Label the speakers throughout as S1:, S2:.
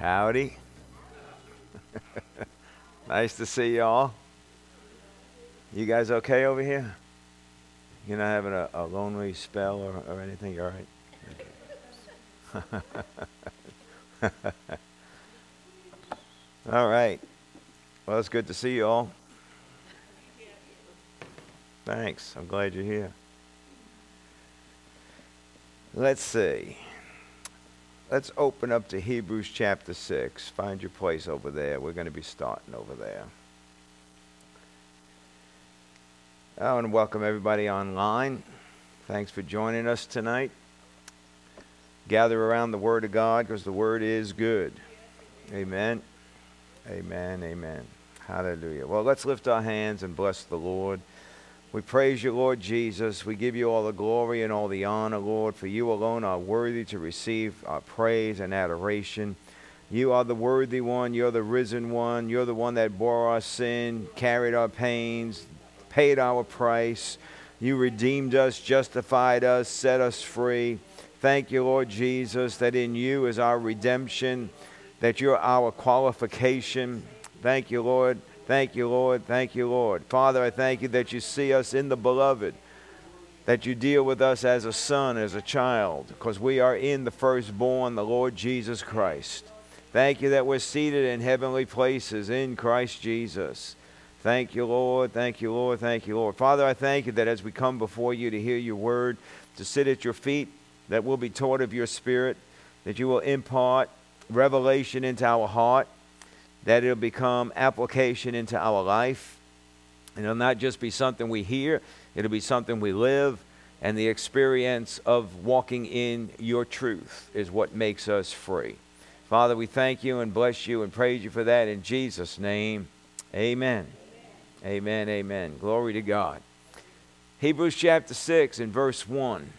S1: Howdy. nice to see y'all. You guys okay over here? You're not having a, a lonely spell or, or anything? You all right? All right. Well, it's good to see you all. Thanks. I'm glad you're here. Let's see. Let's open up to Hebrews chapter 6. Find your place over there. We're going to be starting over there. I want to welcome everybody online. Thanks for joining us tonight. Gather around the Word of God because the Word is good. Amen. Amen. Amen. Hallelujah. Well, let's lift our hands and bless the Lord. We praise you, Lord Jesus. We give you all the glory and all the honor, Lord, for you alone are worthy to receive our praise and adoration. You are the worthy one. You're the risen one. You're the one that bore our sin, carried our pains, paid our price. You redeemed us, justified us, set us free. Thank you, Lord Jesus, that in you is our redemption, that you're our qualification. Thank you, Lord. Thank you, Lord. Thank you, Lord. Father, I thank you that you see us in the beloved, that you deal with us as a son, as a child, because we are in the firstborn, the Lord Jesus Christ. Thank you that we're seated in heavenly places in Christ Jesus. Thank you, Lord. Thank you, Lord. Thank you, Lord. Father, I thank you that as we come before you to hear your word, to sit at your feet, that we'll be taught of your spirit, that you will impart revelation into our heart, that it'll become application into our life. And it'll not just be something we hear, it'll be something we live. And the experience of walking in your truth is what makes us free. Father, we thank you and bless you and praise you for that in Jesus' name. Amen. Amen, amen. Glory to God. Hebrews chapter 6 and verse 1.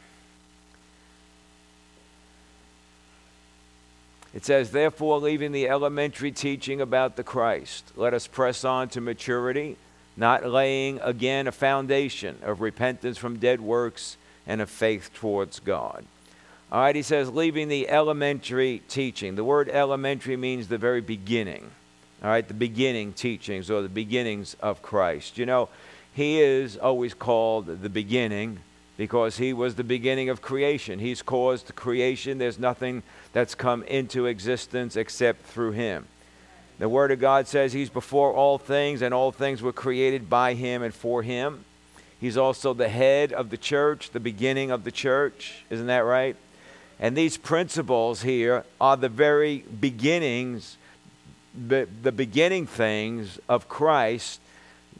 S1: It says, Therefore, leaving the elementary teaching about the Christ, let us press on to maturity, not laying again a foundation of repentance from dead works and of faith towards God. All right, he says, leaving the elementary teaching. The word elementary means the very beginning all right, the beginning teachings or the beginnings of Christ. You know, he is always called the beginning because he was the beginning of creation. He's caused creation. There's nothing that's come into existence except through him. The Word of God says he's before all things, and all things were created by him and for him. He's also the head of the church, the beginning of the church. Isn't that right? And these principles here are the very beginnings the, the beginning things of Christ,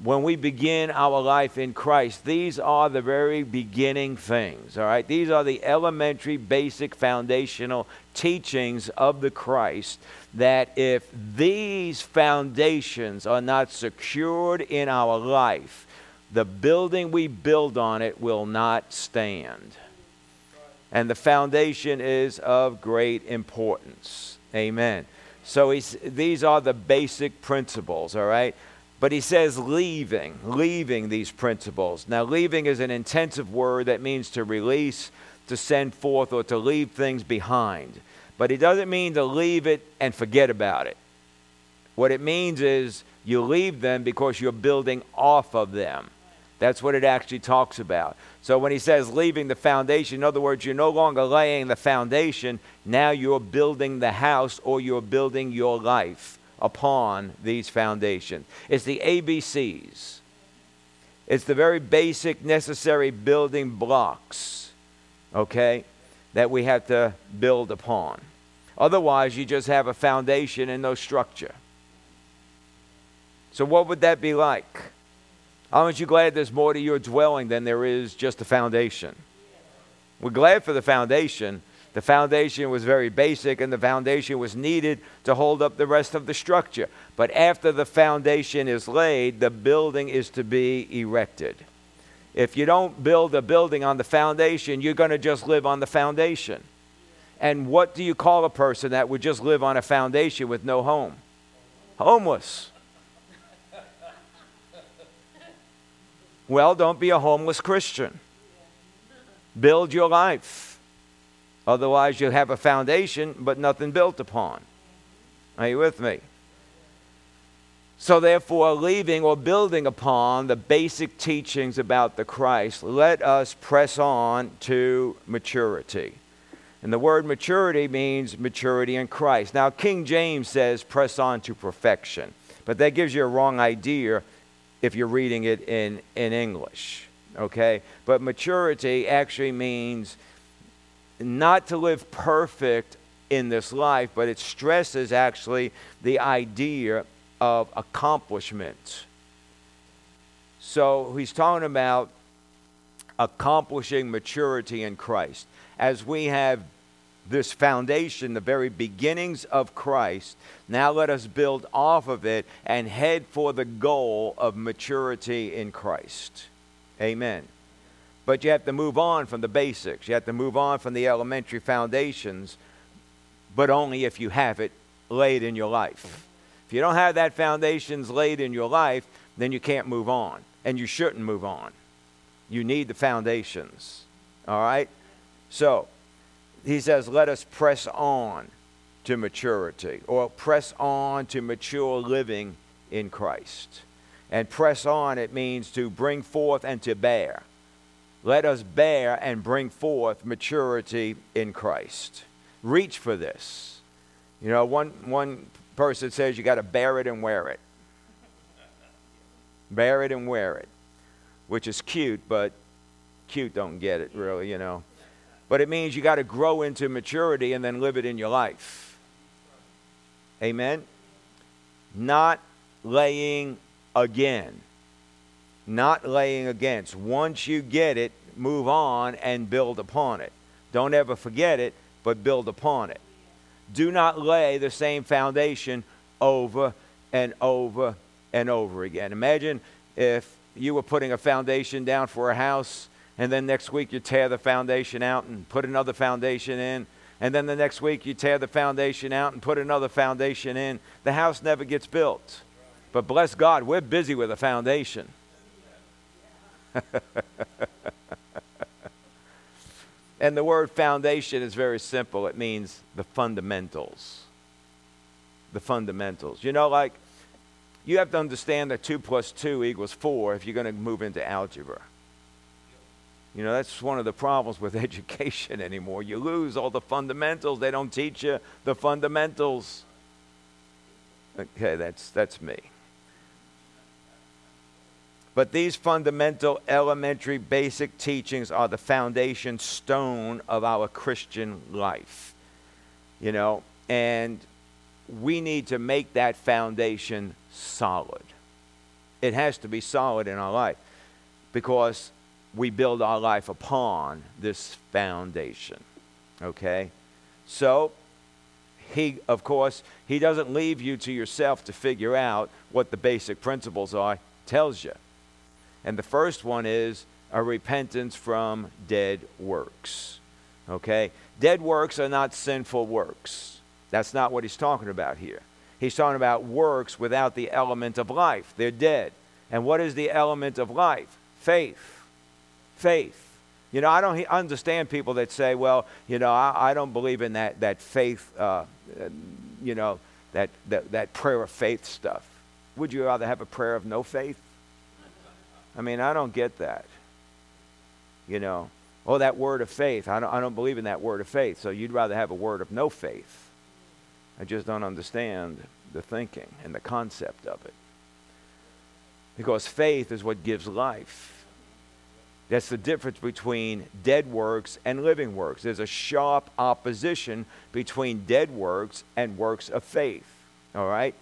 S1: when we begin our life in Christ, these are the very beginning things, all right? These are the elementary, basic, foundational teachings of the Christ that if these foundations are not secured in our life, the building we build on it will not stand. And the foundation is of great importance. Amen. So he's, these are the basic principles, all right? But he says leaving, leaving these principles. Now, leaving is an intensive word that means to release, to send forth, or to leave things behind. But he doesn't mean to leave it and forget about it. What it means is you leave them because you're building off of them. That's what it actually talks about. So when he says leaving the foundation, in other words, you're no longer laying the foundation, now you're building the house or you're building your life upon these foundations. It's the ABCs. It's the very basic necessary building blocks, okay, that we have to build upon. Otherwise, you just have a foundation and no structure. So, what would that be like? Aren't you glad there's more to your dwelling than there is just a foundation? We're glad for the foundation. The foundation was very basic, and the foundation was needed to hold up the rest of the structure. But after the foundation is laid, the building is to be erected. If you don't build a building on the foundation, you're going to just live on the foundation. And what do you call a person that would just live on a foundation with no home? Homeless. Well, don't be a homeless Christian. Build your life. Otherwise, you'll have a foundation but nothing built upon. Are you with me? So, therefore, leaving or building upon the basic teachings about the Christ, let us press on to maturity. And the word maturity means maturity in Christ. Now, King James says press on to perfection, but that gives you a wrong idea if you're reading it in, in English. Okay? But maturity actually means not to live perfect in this life, but it stresses actually the idea of accomplishment. So he's talking about accomplishing maturity in Christ. As we have this foundation, the very beginnings of Christ, now let us build off of it and head for the goal of maturity in Christ. Amen. But you have to move on from the basics. You have to move on from the elementary foundations, but only if you have it laid in your life. If you don't have that foundations laid in your life, then you can't move on. And you shouldn't move on. You need the foundations. All right? So, he says, let us press on to maturity or press on to mature living in Christ. And press on, it means to bring forth and to bear. Let us bear and bring forth maturity in Christ. Reach for this. You know, one, one person says you got to bear it and wear it. Bear it and wear it, which is cute, but cute don't get it really, you know. But it means you got to grow into maturity and then live it in your life. Amen. Not laying again. Not laying against. Once you get it, move on and build upon it. Don't ever forget it, but build upon it do not lay the same foundation over and over and over again. Imagine if you were putting a foundation down for a house, and then next week you tear the foundation out and put another foundation in, and then the next week you tear the foundation out and put another foundation in. The house never gets built. But bless God, we're busy with a foundation. And the word foundation is very simple it means the fundamentals. The fundamentals. You know, like, you have to understand that 2 plus 2 equals 4 if you're going to move into algebra. You know, that's one of the problems with education anymore. You lose all the fundamentals. They don't teach you the fundamentals. Okay, that's, that's me. But these fundamental, elementary, basic teachings are the foundation stone of our Christian life. You know, and we need to make that foundation solid. It has to be solid in our life because we build our life upon this foundation. Okay? So, he, of course, he doesn't leave you to yourself to figure out what the basic principles are, tells you. And the first one is a repentance from dead works. Okay? Dead works are not sinful works. That's not what he's talking about here. He's talking about works without the element of life. They're dead. And what is the element of life? Faith. Faith. You know, I don't understand people that say, well, you know, I, I don't believe in that, that faith, uh, you know, that, that, that prayer of faith stuff. Would you rather have a prayer of no faith? I mean, I don't get that. You know, oh, that word of faith. I don't, I don't believe in that word of faith. So you'd rather have a word of no faith. I just don't understand the thinking and the concept of it. Because faith is what gives life. That's the difference between dead works and living works. There's a sharp opposition between dead works and works of faith. All right?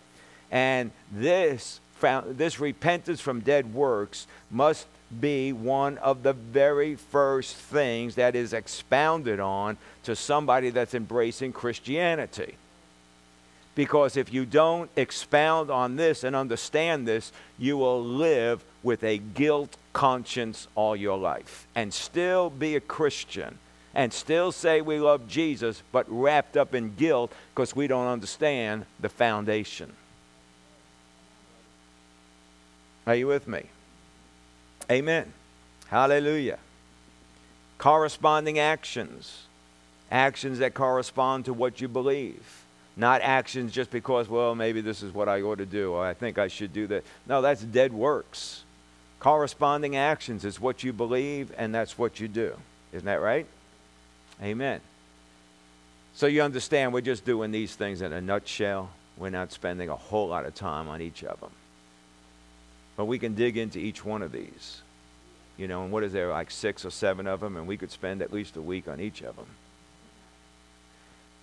S1: And this found, this repentance from dead works must be one of the very first things that is expounded on to somebody that's embracing Christianity. Because if you don't expound on this and understand this, you will live with a guilt conscience all your life and still be a Christian and still say we love Jesus, but wrapped up in guilt because we don't understand the foundation. Are you with me? Amen. Hallelujah. Corresponding actions. Actions that correspond to what you believe. Not actions just because, well, maybe this is what I ought to do, or I think I should do that. No, that's dead works. Corresponding actions is what you believe, and that's what you do. Isn't that right? Amen. So you understand, we're just doing these things in a nutshell. We're not spending a whole lot of time on each of them. But we can dig into each one of these. You know, and what is there, like six or seven of them, and we could spend at least a week on each of them.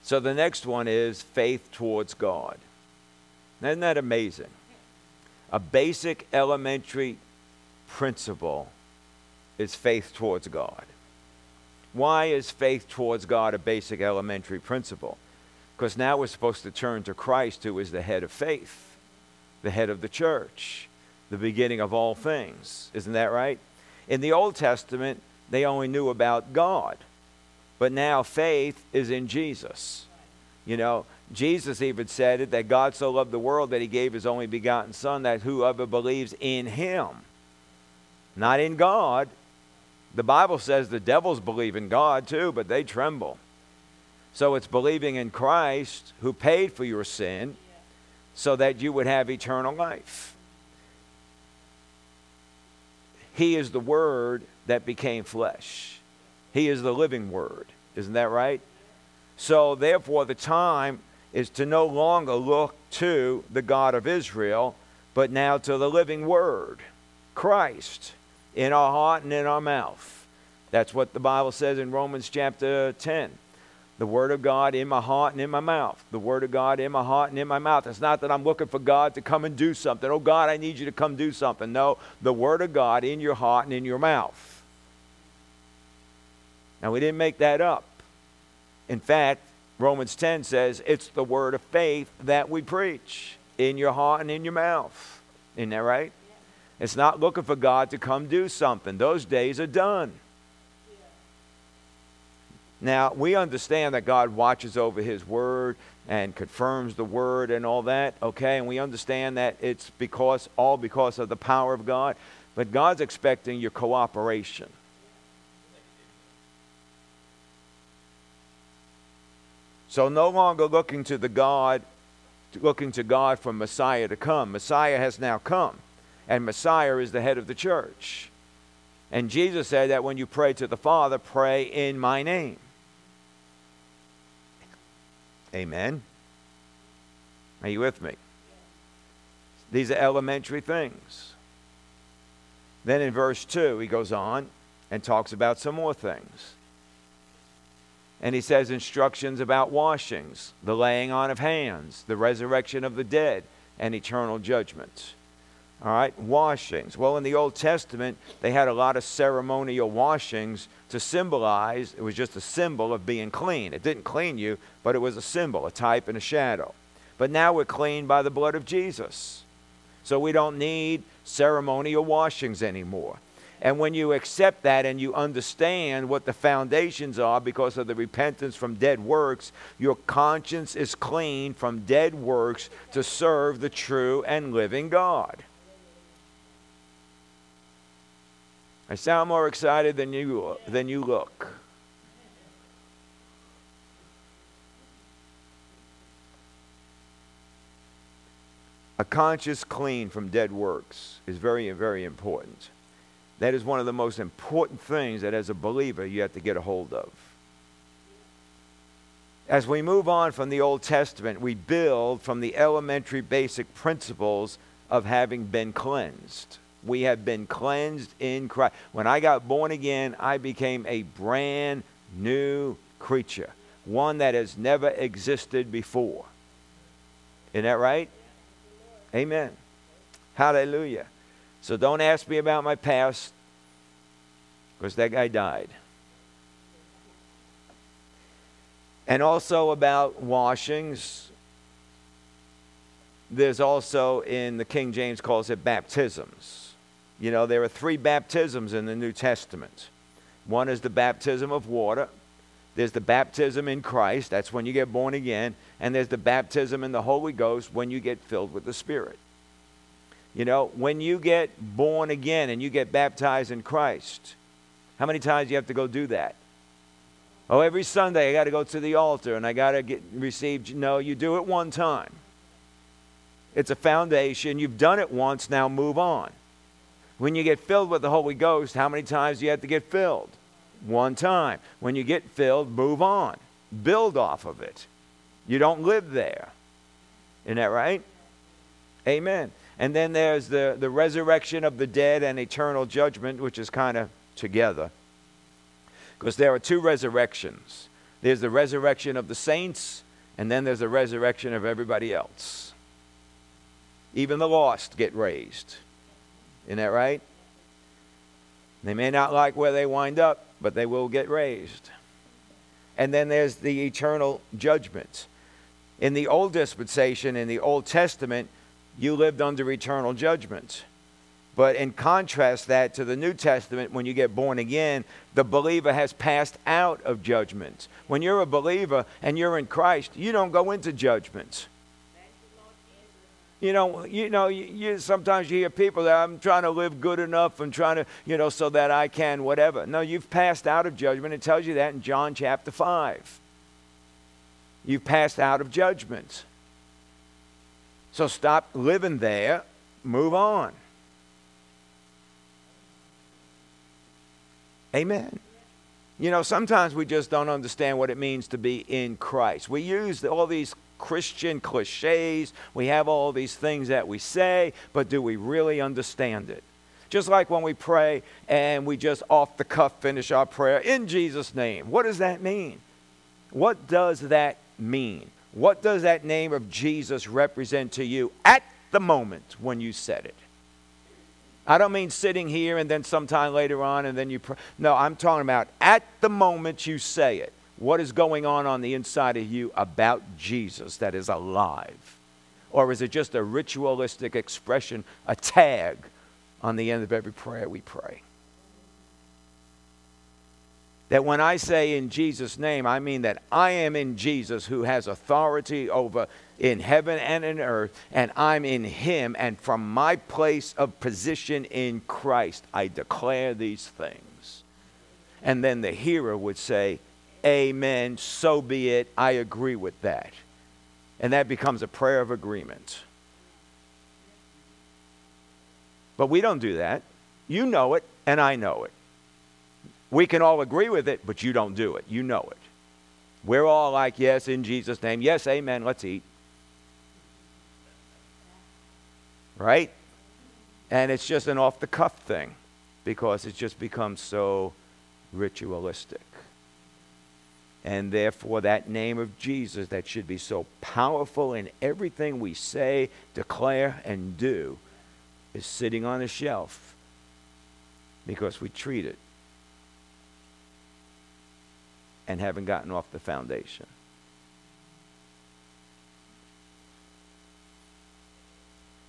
S1: So the next one is faith towards God. Isn't that amazing? A basic elementary principle is faith towards God. Why is faith towards God a basic elementary principle? Because now we're supposed to turn to Christ, who is the head of faith, the head of the church, the beginning of all things. Isn't that right? In the Old Testament, they only knew about God. But now faith is in Jesus. You know, Jesus even said it that God so loved the world that he gave his only begotten Son, that whoever believes in him, not in God, the Bible says the devils believe in God too, but they tremble. So it's believing in Christ who paid for your sin so that you would have eternal life. He is the Word that became flesh, He is the living Word. Isn't that right? So, therefore, the time is to no longer look to the God of Israel, but now to the living Word, Christ in our heart and in our mouth. That's what the Bible says in Romans chapter 10. The Word of God in my heart and in my mouth. The Word of God in my heart and in my mouth. It's not that I'm looking for God to come and do something. Oh, God, I need you to come do something. No, the Word of God in your heart and in your mouth. Now, we didn't make that up. In fact, Romans 10 says it's the word of faith that we preach in your heart and in your mouth. Isn't that right? It's not looking for God to come do something. Those days are done. Now, we understand that God watches over His Word and confirms the Word and all that, okay? And we understand that it's because, all because of the power of God. But God's expecting your cooperation. So, no longer looking to the God, looking to God for Messiah to come. Messiah has now come and Messiah is the head of the church. And Jesus said that when you pray to the Father, pray in my name. Amen. Are you with me? These are elementary things. Then in verse 2, he goes on and talks about some more things. And he says instructions about washings, the laying on of hands, the resurrection of the dead, and eternal judgment. All right, washings. Well, in the Old Testament, they had a lot of ceremonial washings to symbolize, it was just a symbol of being clean. It didn't clean you, but it was a symbol, a type, and a shadow. But now we're clean by the blood of Jesus. So we don't need ceremonial washings anymore. And when you accept that and you understand what the foundations are because of the repentance from dead works, your conscience is clean from dead works to serve the true and living God. I sound more excited than you, than you look. A conscious clean from dead works is very, very important. That is one of the most important things that as a believer you have to get a hold of. As we move on from the Old Testament, we build from the elementary basic principles of having been cleansed. We have been cleansed in Christ. When I got born again, I became a brand new creature, one that has never existed before. Isn't that right? Amen. Hallelujah. So don't ask me about my past because that guy died. And also about washings. There's also in the King James calls it baptisms. You know, there are three baptisms in the New Testament. One is the baptism of water. There's the baptism in Christ, that's when you get born again. And there's the baptism in the Holy Ghost when you get filled with the Spirit. You know, when you get born again and you get baptized in Christ, how many times do you have to go do that? Oh, every Sunday I got to go to the altar and I got to get received. No, you do it one time. It's a foundation. You've done it once, now move on. When you get filled with the Holy Ghost, how many times do you have to get filled? One time. When you get filled, move on. Build off of it. You don't live there. Isn't that right? Amen. And then there's the, the resurrection of the dead and eternal judgment, which is kind of together. Because there are two resurrections there's the resurrection of the saints, and then there's the resurrection of everybody else. Even the lost get raised. Isn't that right? They may not like where they wind up, but they will get raised. And then there's the eternal judgments. In the Old Dispensation, in the Old Testament, you lived under eternal judgments. But in contrast that to the New Testament, when you get born again, the believer has passed out of judgments. When you're a believer and you're in Christ, you don't go into judgment. You know, you know, you, you, sometimes you hear people that I'm trying to live good enough and trying to, you know, so that I can whatever. No, you've passed out of judgment. It tells you that in John chapter 5. You've passed out of judgment. So stop living there, move on. Amen. You know, sometimes we just don't understand what it means to be in Christ. We use all these Christian cliches, we have all these things that we say, but do we really understand it? Just like when we pray and we just off the cuff finish our prayer in Jesus' name. What does that mean? What does that mean? What does that name of Jesus represent to you at the moment when you said it? I don't mean sitting here and then sometime later on and then you pray. No, I'm talking about at the moment you say it. What is going on on the inside of you about Jesus that is alive? Or is it just a ritualistic expression, a tag on the end of every prayer we pray? That when I say in Jesus' name, I mean that I am in Jesus who has authority over in heaven and in earth, and I'm in Him, and from my place of position in Christ, I declare these things. And then the hearer would say, Amen, so be it, I agree with that. And that becomes a prayer of agreement. But we don't do that. You know it, and I know it. We can all agree with it, but you don't do it. You know it. We're all like, yes, in Jesus' name. Yes, amen, let's eat. Right? And it's just an off the cuff thing because it's just become so ritualistic. And therefore, that name of Jesus that should be so powerful in everything we say, declare, and do is sitting on a shelf because we treat it and haven't gotten off the foundation.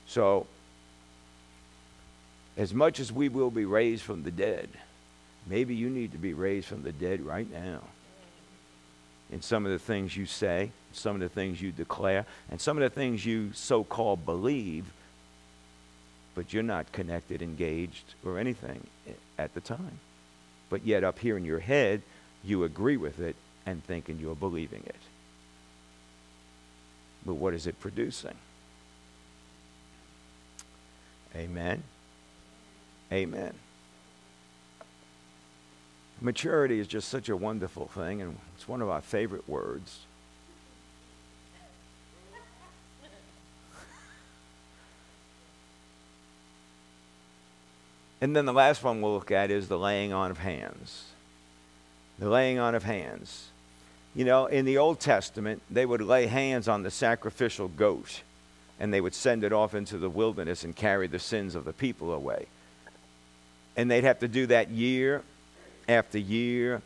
S1: So, as much as we will be raised from the dead, maybe you need to be raised from the dead right now. In some of the things you say, some of the things you declare, and some of the things you so called believe, but you're not connected, engaged, or anything at the time. But yet, up here in your head, you agree with it and thinking you're believing it. But what is it producing? Amen. Amen. Maturity is just such a wonderful thing, and it's one of our favorite words. and then the last one we'll look at is the laying on of hands the laying on of hands. You know, in the Old Testament, they would lay hands on the sacrificial goat and they would send it off into the wilderness and carry the sins of the people away. And they'd have to do that year after year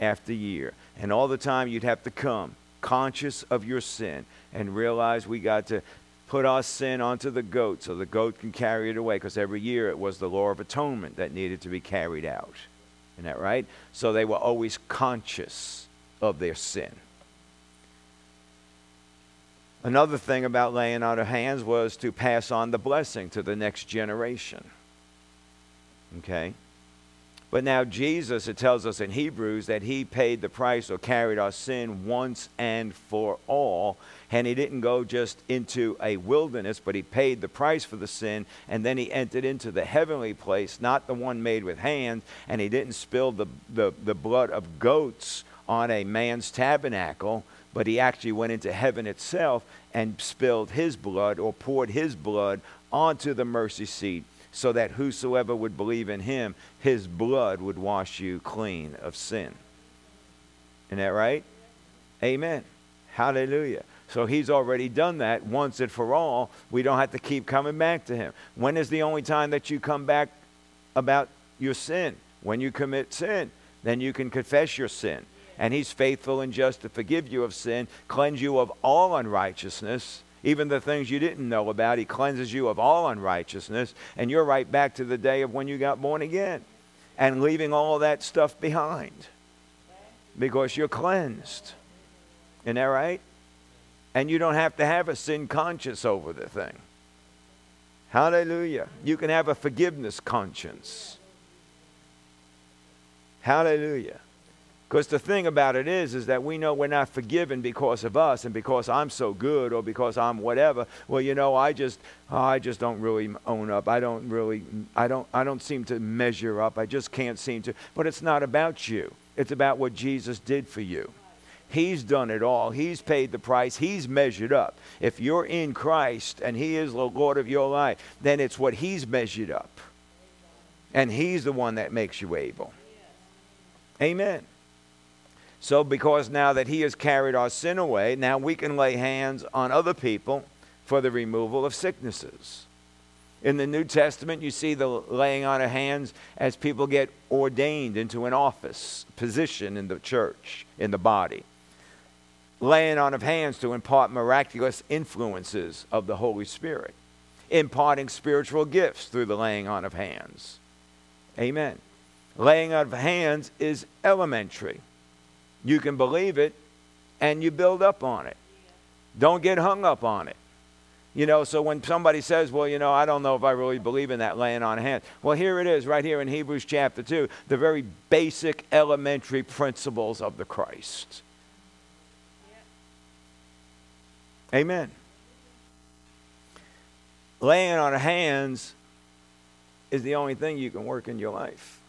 S1: after year. And all the time you'd have to come conscious of your sin and realize we got to put our sin onto the goat so the goat can carry it away because every year it was the law of atonement that needed to be carried out. Isn't that right? So they were always conscious of their sin. Another thing about laying out of hands was to pass on the blessing to the next generation. Okay? But now, Jesus, it tells us in Hebrews that he paid the price or carried our sin once and for all. And he didn't go just into a wilderness, but he paid the price for the sin. And then he entered into the heavenly place, not the one made with hands. And he didn't spill the, the, the blood of goats on a man's tabernacle, but he actually went into heaven itself and spilled his blood or poured his blood onto the mercy seat so that whosoever would believe in him, his blood would wash you clean of sin. Isn't that right? Amen. Hallelujah. So he's already done that once and for all. We don't have to keep coming back to him. When is the only time that you come back about your sin? When you commit sin, then you can confess your sin. And he's faithful and just to forgive you of sin, cleanse you of all unrighteousness even the things you didn't know about. He cleanses you of all unrighteousness, and you're right back to the day of when you got born again and leaving all that stuff behind because you're cleansed. Isn't that right? And you don't have to have a sin conscience over the thing. Hallelujah. You can have a forgiveness conscience. Hallelujah. Because the thing about it is, is that we know we're not forgiven because of us and because I'm so good or because I'm whatever. Well, you know, I just, oh, I just don't really own up. I don't really, I don't, I don't seem to measure up. I just can't seem to. But it's not about you. It's about what Jesus did for you. He's done it all. He's paid the price. He's measured up. If you're in Christ and He is the Lord of your life, then it's what He's measured up. And He's the one that makes you able. Amen. So, because now that He has carried our sin away, now we can lay hands on other people for the removal of sicknesses. In the New Testament, you see the laying on of hands as people get ordained into an office position in the church, in the body. Laying on of hands to impart miraculous influences of the Holy Spirit, imparting spiritual gifts through the laying on of hands. Amen. Laying on of hands is elementary. You can believe it and you build up on it. Don't get hung up on it. You know, so when somebody says, well, you know, I don't know if I really believe in that laying on hands. Well, here it is, right here in Hebrews chapter 2, the very basic elementary principles of the Christ. Amen. Laying on hands is the only thing you can work in your life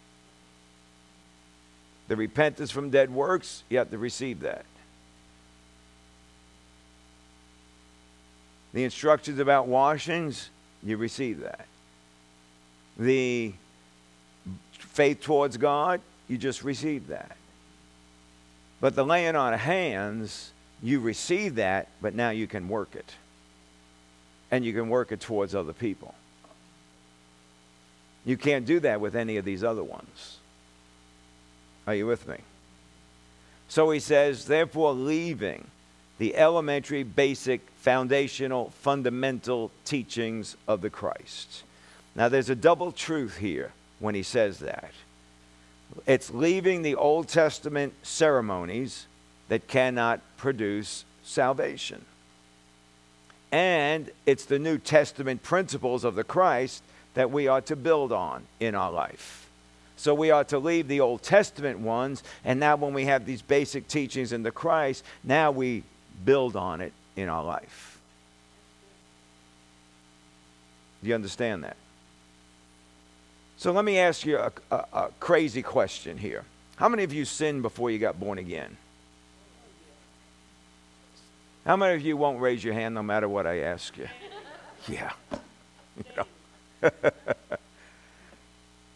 S1: the repentance from dead works, you have to receive that. The instructions about washings, you receive that. The faith towards God, you just receive that. But the laying on of hands, you receive that, but now you can work it. And you can work it towards other people. You can't do that with any of these other ones. Are you with me? So he says, therefore, leaving the elementary, basic, foundational, fundamental teachings of the Christ. Now, there's a double truth here when he says that. It's leaving the Old Testament ceremonies that cannot produce salvation. And it's the New Testament principles of the Christ that we are to build on in our life. So we ought to leave the Old Testament ones, and now when we have these basic teachings in the Christ, now we build on it in our life. Do you understand that? So let me ask you a, a, a crazy question here. How many of you sinned before you got born again? How many of you won't raise your hand no matter what I ask you? Yeah. You know.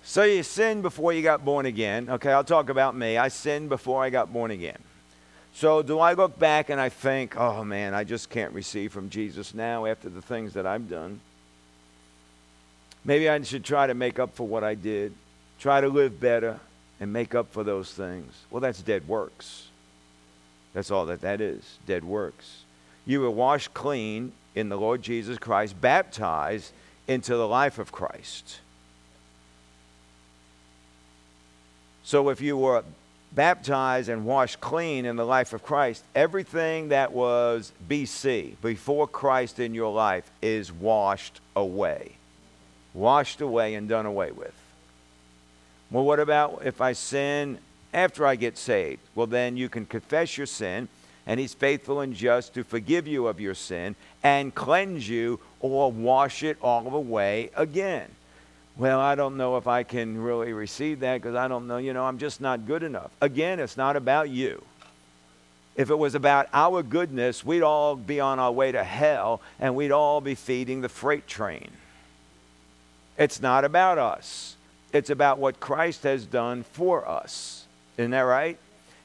S1: So you sinned before you got born again. Okay, I'll talk about me. I sinned before I got born again. So do I look back and I think, oh man, I just can't receive from Jesus now after the things that I've done? Maybe I should try to make up for what I did, try to live better, and make up for those things. Well, that's dead works. That's all that that is dead works. You were washed clean in the Lord Jesus Christ, baptized into the life of Christ. So if you were baptized and washed clean in the life of Christ, everything that was BC, before Christ in your life, is washed away. Washed away and done away with. Well, what about if I sin after I get saved? Well, then you can confess your sin, and He's faithful and just to forgive you of your sin and cleanse you or wash it all away again. Well, I don't know if I can really receive that because I don't know, you know, I'm just not good enough. Again, it's not about you. If it was about our goodness, we'd all be on our way to hell and we'd all be feeding the freight train. It's not about us, it's about what Christ has done for us. Isn't that right?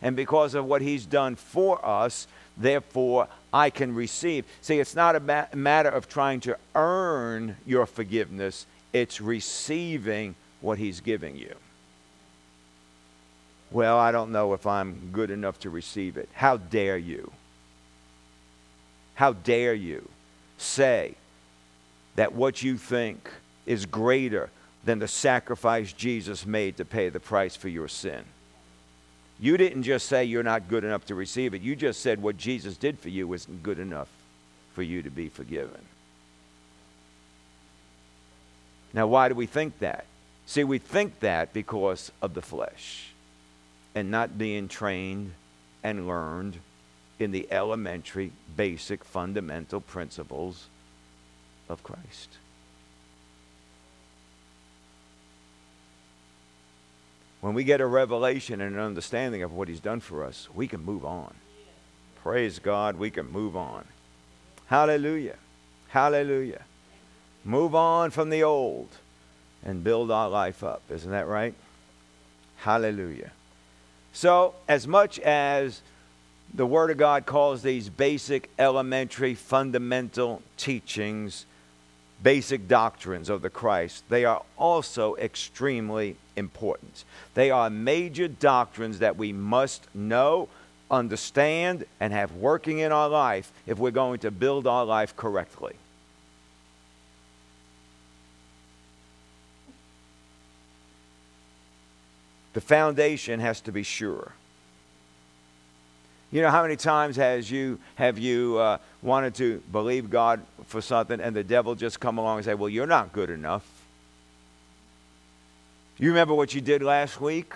S1: And because of what he's done for us, therefore I can receive. See, it's not a matter of trying to earn your forgiveness, it's receiving what He's giving you. Well, I don't know if I'm good enough to receive it. How dare you? How dare you say that what you think is greater than the sacrifice Jesus made to pay the price for your sin? You didn't just say you're not good enough to receive it. You just said what Jesus did for you wasn't good enough for you to be forgiven. Now, why do we think that? See, we think that because of the flesh and not being trained and learned in the elementary, basic, fundamental principles of Christ. When we get a revelation and an understanding of what He's done for us, we can move on. Praise God, we can move on. Hallelujah. Hallelujah. Move on from the old and build our life up. Isn't that right? Hallelujah. So, as much as the Word of God calls these basic, elementary, fundamental teachings, basic doctrines of the Christ, they are also extremely important. They are major doctrines that we must know, understand, and have working in our life if we're going to build our life correctly. The foundation has to be sure. You know how many times has you have you uh, wanted to believe God for something, and the devil just come along and say, "Well, you're not good enough." You remember what you did last week?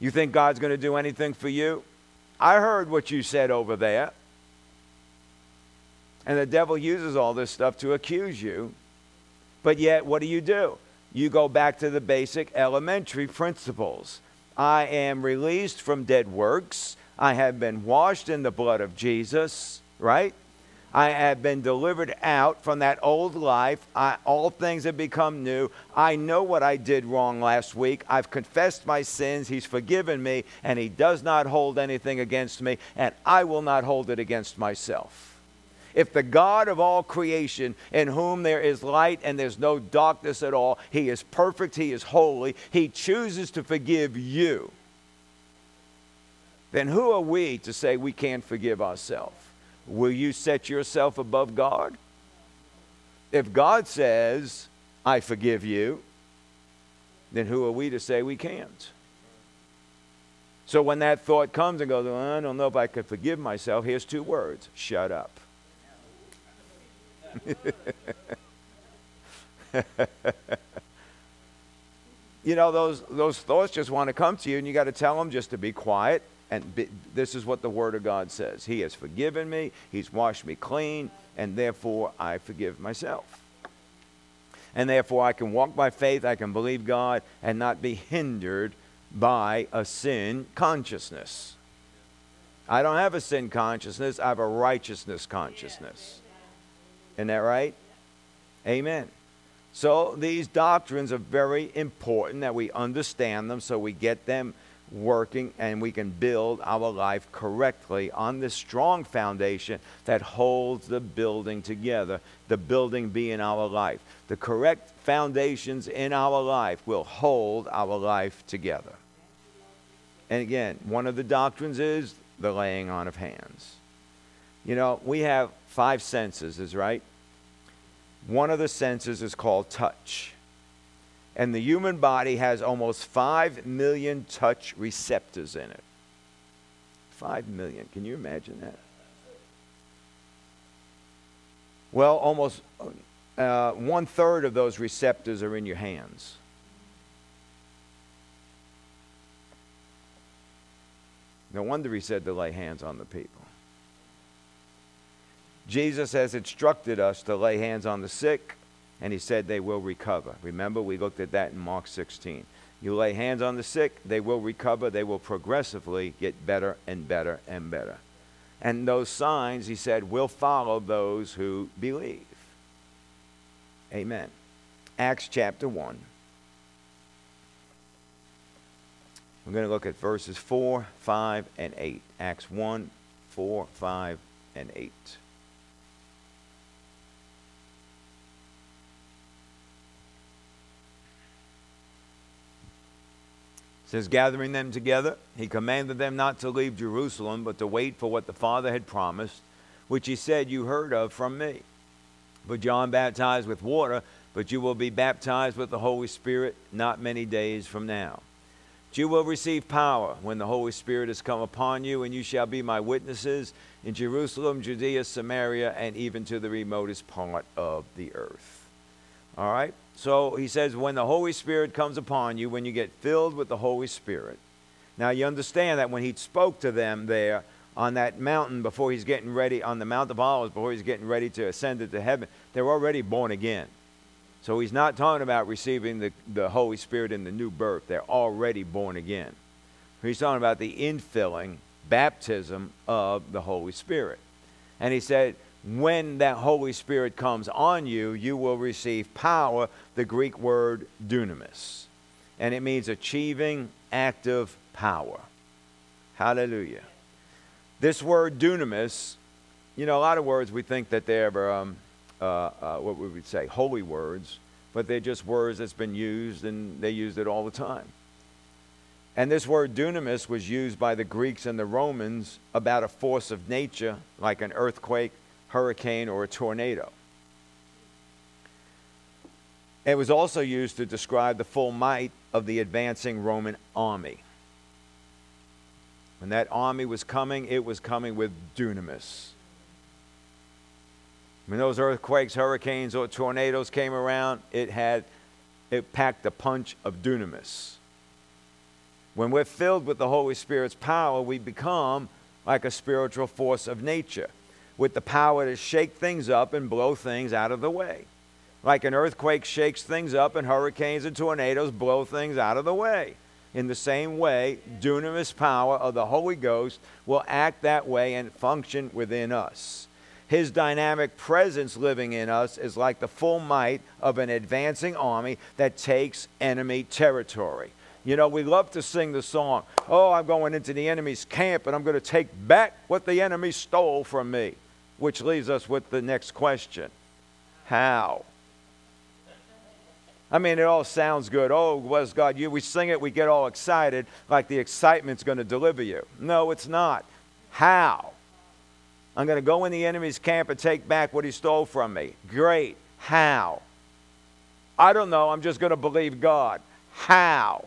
S1: You think God's going to do anything for you? I heard what you said over there. And the devil uses all this stuff to accuse you. But yet, what do you do? You go back to the basic elementary principles. I am released from dead works. I have been washed in the blood of Jesus, right? I have been delivered out from that old life. I, all things have become new. I know what I did wrong last week. I've confessed my sins. He's forgiven me, and He does not hold anything against me, and I will not hold it against myself. If the God of all creation, in whom there is light and there's no darkness at all, He is perfect, He is holy, He chooses to forgive you, then who are we to say we can't forgive ourselves? Will you set yourself above God? If God says, I forgive you, then who are we to say we can't? So when that thought comes and goes, well, I don't know if I could forgive myself, here's two words shut up. you know, those, those thoughts just want to come to you, and you got to tell them just to be quiet. And be, this is what the Word of God says He has forgiven me, He's washed me clean, and therefore I forgive myself. And therefore I can walk by faith, I can believe God, and not be hindered by a sin consciousness. I don't have a sin consciousness, I have a righteousness consciousness. Isn't that right? Amen. So these doctrines are very important that we understand them so we get them working and we can build our life correctly on this strong foundation that holds the building together, the building being our life. The correct foundations in our life will hold our life together. And again, one of the doctrines is the laying on of hands. You know, we have five senses, is right? One of the senses is called touch. And the human body has almost 5 million touch receptors in it. 5 million. Can you imagine that? Well, almost uh, one third of those receptors are in your hands. No wonder he said to lay hands on the people. Jesus has instructed us to lay hands on the sick, and he said they will recover. Remember, we looked at that in Mark 16. You lay hands on the sick, they will recover, they will progressively get better and better and better. And those signs, he said, will follow those who believe. Amen. Acts chapter 1. We're going to look at verses 4, 5, and 8. Acts 1, 4, 5, and 8. Says, gathering them together, he commanded them not to leave Jerusalem, but to wait for what the Father had promised, which he said, You heard of from me. But John baptized with water, but you will be baptized with the Holy Spirit not many days from now. But you will receive power when the Holy Spirit has come upon you, and you shall be my witnesses in Jerusalem, Judea, Samaria, and even to the remotest part of the earth. All right? So he says, when the Holy Spirit comes upon you, when you get filled with the Holy Spirit. Now you understand that when he spoke to them there on that mountain before he's getting ready, on the Mount of Olives, before he's getting ready to ascend into heaven, they're already born again. So he's not talking about receiving the, the Holy Spirit in the new birth. They're already born again. He's talking about the infilling, baptism of the Holy Spirit. And he said, when that Holy Spirit comes on you, you will receive power, the Greek word dunamis. And it means achieving active power. Hallelujah. This word dunamis, you know, a lot of words we think that they're, um, uh, uh, what we would say, holy words, but they're just words that's been used and they used it all the time. And this word dunamis was used by the Greeks and the Romans about a force of nature, like an earthquake, hurricane, or a tornado. It was also used to describe the full might of the advancing Roman army. When that army was coming, it was coming with dunamis. When those earthquakes, hurricanes, or tornadoes came around, it had it packed a punch of dunamis. When we're filled with the Holy Spirit's power, we become like a spiritual force of nature with the power to shake things up and blow things out of the way. Like an earthquake shakes things up, and hurricanes and tornadoes blow things out of the way. In the same way, dunamis power of the Holy Ghost will act that way and function within us. His dynamic presence living in us is like the full might of an advancing army that takes enemy territory. You know, we love to sing the song, Oh, I'm going into the enemy's camp and I'm going to take back what the enemy stole from me which leaves us with the next question How? I mean, it all sounds good. Oh, was God you? We sing it, we get all excited, like the excitement's going to deliver you. No, it's not. How? I'm going to go in the enemy's camp and take back what he stole from me. Great. How? I don't know. I'm just going to believe God. How?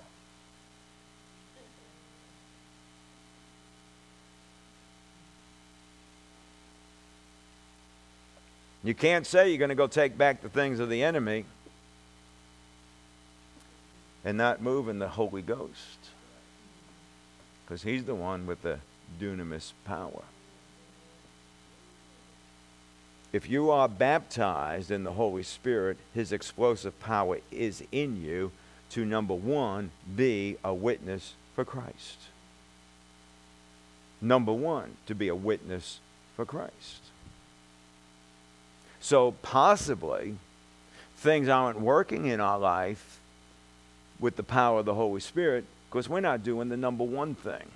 S1: You can't say you're going to go take back the things of the enemy and not move in the Holy Ghost. Because he's the one with the dunamis power. If you are baptized in the Holy Spirit, his explosive power is in you to, number one, be a witness for Christ. Number one, to be a witness for Christ. So possibly things aren't working in our life with the power of the Holy Spirit because we're not doing the number one thing.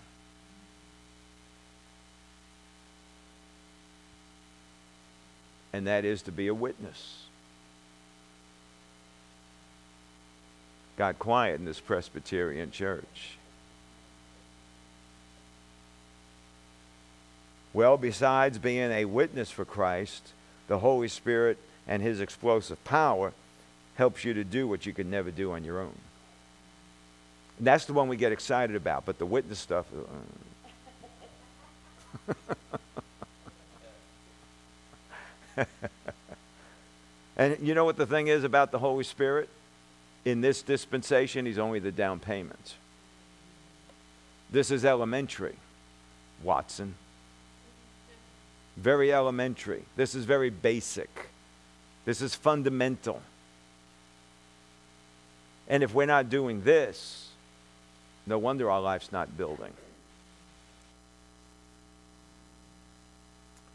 S1: And that is to be a witness. Got quiet in this Presbyterian church. Well, besides being a witness for Christ, the Holy Spirit and His explosive power helps you to do what you could never do on your own. And that's the one we get excited about, but the witness stuff. Uh, and you know what the thing is about the Holy Spirit? In this dispensation, He's only the down payment. This is elementary. Watson. Very elementary. This is very basic. This is fundamental. And if we're not doing this, no wonder our life's not building.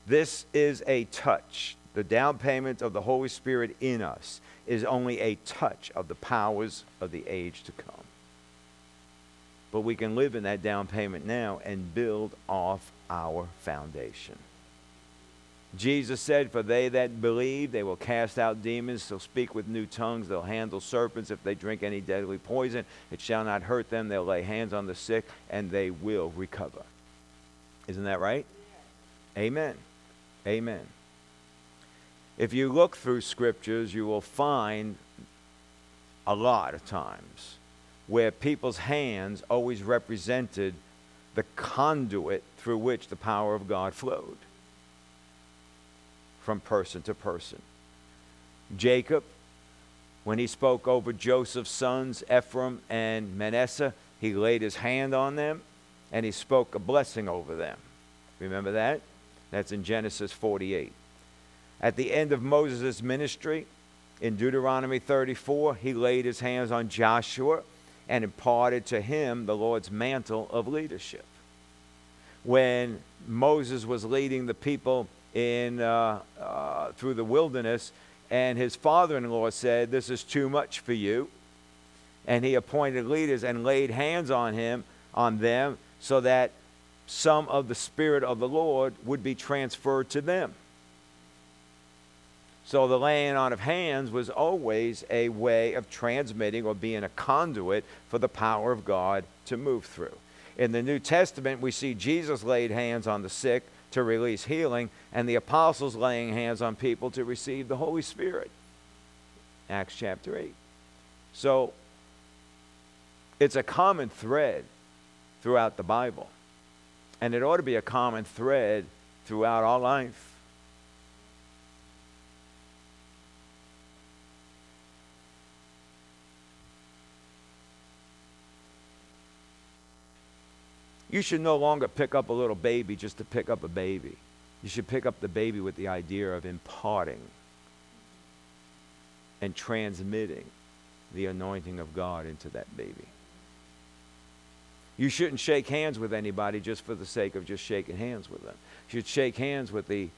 S1: This is a touch. The down payment of the Holy Spirit in us is only a touch of the powers of the age to come. But we can live in that down payment now and build off our foundation. Jesus said, For they that believe, they will cast out demons, they'll speak with new tongues, they'll handle serpents. If they drink any deadly poison, it shall not hurt them. They'll lay hands on the sick, and they will recover. Isn't that right? Amen. Amen. If you look through scriptures, you will find a lot of times where people's hands always represented the conduit through which the power of God flowed from person to person. Jacob, when he spoke over Joseph's sons, Ephraim and Manasseh, he laid his hand on them and he spoke a blessing over them. Remember that? That's in Genesis 48. At the end of Moses' ministry, in Deuteronomy 34, he laid his hands on Joshua and imparted to him the Lord's mantle of leadership. When Moses was leading the people in, uh, uh, through the wilderness, and his father in law said, This is too much for you. And he appointed leaders and laid hands on him, on them, so that some of the Spirit of the Lord would be transferred to them. So the laying on of hands was always a way of transmitting or being a conduit for the power of God to move through. In the New Testament, we see Jesus laid hands on the sick to release healing, and the apostles laying hands on people to receive the Holy Spirit. Acts chapter 8. So it's a common thread throughout the Bible. And it ought to be a common thread throughout our life. You should no longer pick up a little baby just to pick up a baby. You should pick up the baby with the idea of imparting and transmitting the anointing of God into that baby. You shouldn't shake hands with anybody just for the sake of just shaking hands with them. You should shake hands with the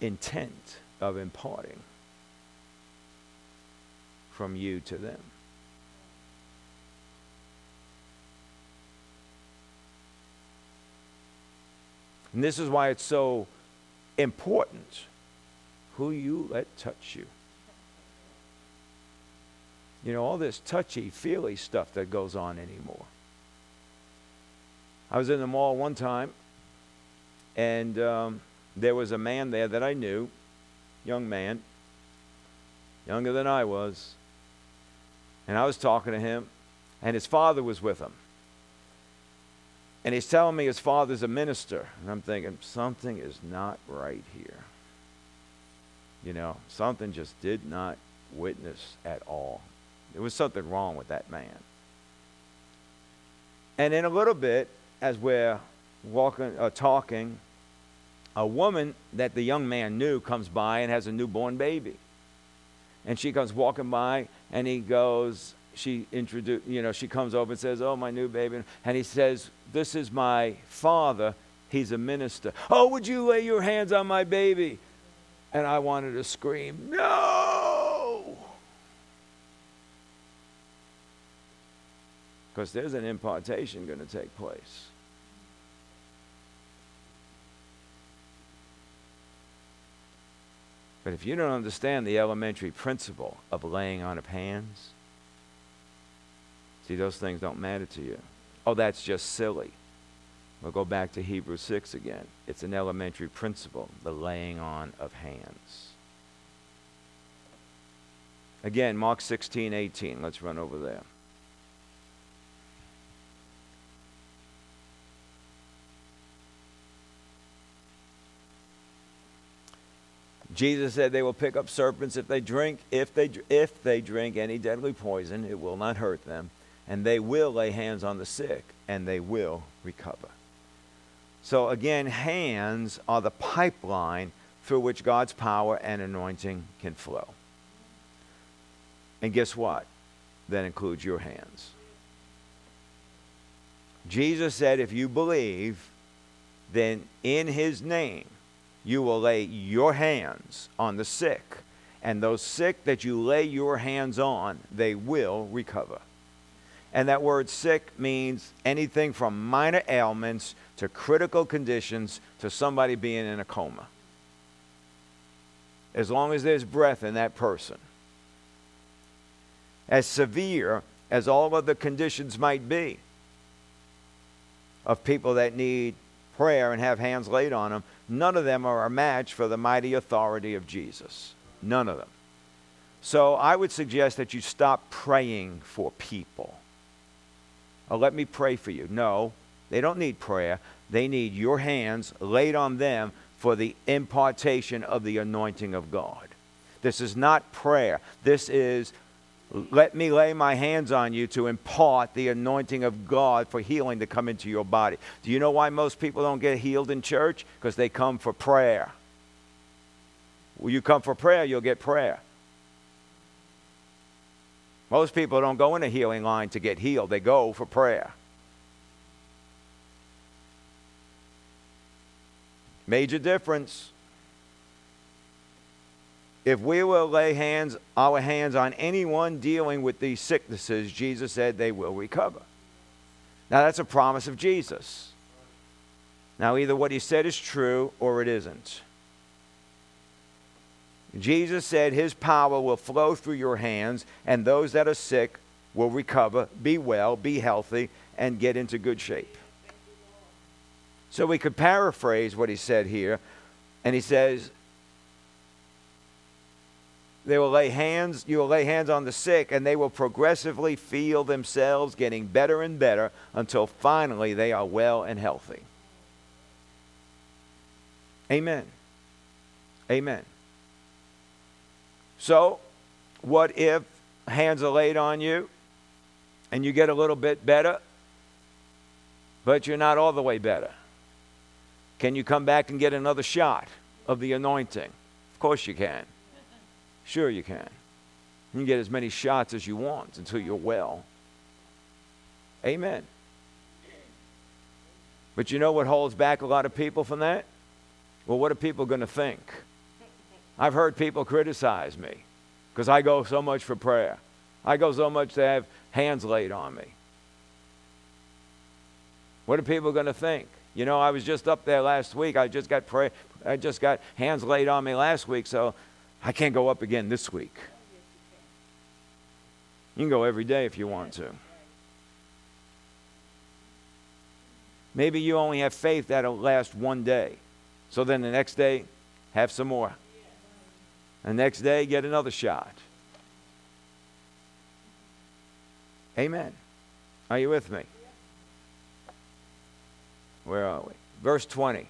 S1: intent of imparting from you to them. And this is why it's so important who you let touch you. You know, all this touchy feely stuff that goes on anymore. I was in the mall one time, and um, there was a man there that I knew, young man, younger than I was. And I was talking to him, and his father was with him. And he's telling me his father's a minister. And I'm thinking, something is not right here. You know, something just did not witness at all. There was something wrong with that man. And in a little bit, as we're walking, uh, talking, a woman that the young man knew comes by and has a newborn baby. And she comes walking by, and he goes, she introduce, you know, she comes over and says, "Oh, my new baby," and he says, "This is my father. He's a minister. Oh, would you lay your hands on my baby?" And I wanted to scream, "No!" Because there's an impartation going to take place. But if you don't understand the elementary principle of laying on of hands, see, those things don't matter to you. Oh, that's just silly. We'll go back to Hebrews 6 again. It's an elementary principle, the laying on of hands. Again, Mark 16, 18. Let's run over there. Jesus said they will pick up serpents if they drink if they if they drink any deadly poison it will not hurt them and they will lay hands on the sick and they will recover. So, again, hands are the pipeline through which God's power and anointing can flow. And guess what? That includes your hands. Jesus said, if you believe, then in his name you will lay your hands on the sick. And those sick that you lay your hands on, they will recover. And that word sick means anything from minor ailments to critical conditions to somebody being in a coma. As long as there's breath in that person. As severe as all of the conditions might be of people that need prayer and have hands laid on them, none of them are a match for the mighty authority of Jesus. None of them. So I would suggest that you stop praying for people oh, let me pray for you. No, they don't need prayer. They need your hands laid on them for the impartation of the anointing of God. This is not prayer. This is let me lay my hands on you to impart the anointing of God for healing to come into your body. Do you know why most people don't get healed in church? Because they come for prayer. When you come for prayer, you'll get prayer. Most people don't go in a healing line to get healed, they go for prayer. Major difference. If we will lay hands, our hands on anyone dealing with these sicknesses, Jesus said they will recover. Now, that's a promise of Jesus. Now, either what he said is true or it isn't. Jesus said his power will flow through your hands, and those that are sick will recover, be well, be healthy, and get into good shape. So we could paraphrase what he said here, and he says, they will lay hands, you will lay hands on the sick, and they will progressively feel themselves getting better and better until finally they are well and healthy. Amen. Amen. So, what if hands are laid on you and you get a little bit better, but you're not all the way better? Can you come back and get another shot of the anointing? Of course you can. Sure, you can. You can get as many shots as you want until you're well. Amen. But you know what holds back a lot of people from that? Well, what are people going to think? I've heard people criticize me because I go so much for prayer. I go so much to have hands laid on me. What are people going to think? You know, I was just up there last week. I just got pray. I just got hands laid on me last week, so I can't go up again this week. You can go every day if you want to. Maybe you only have faith that'll last one day. So then the next day, have some more. The next day, get another shot. Amen. Are you with me? Where are we? Verse 20.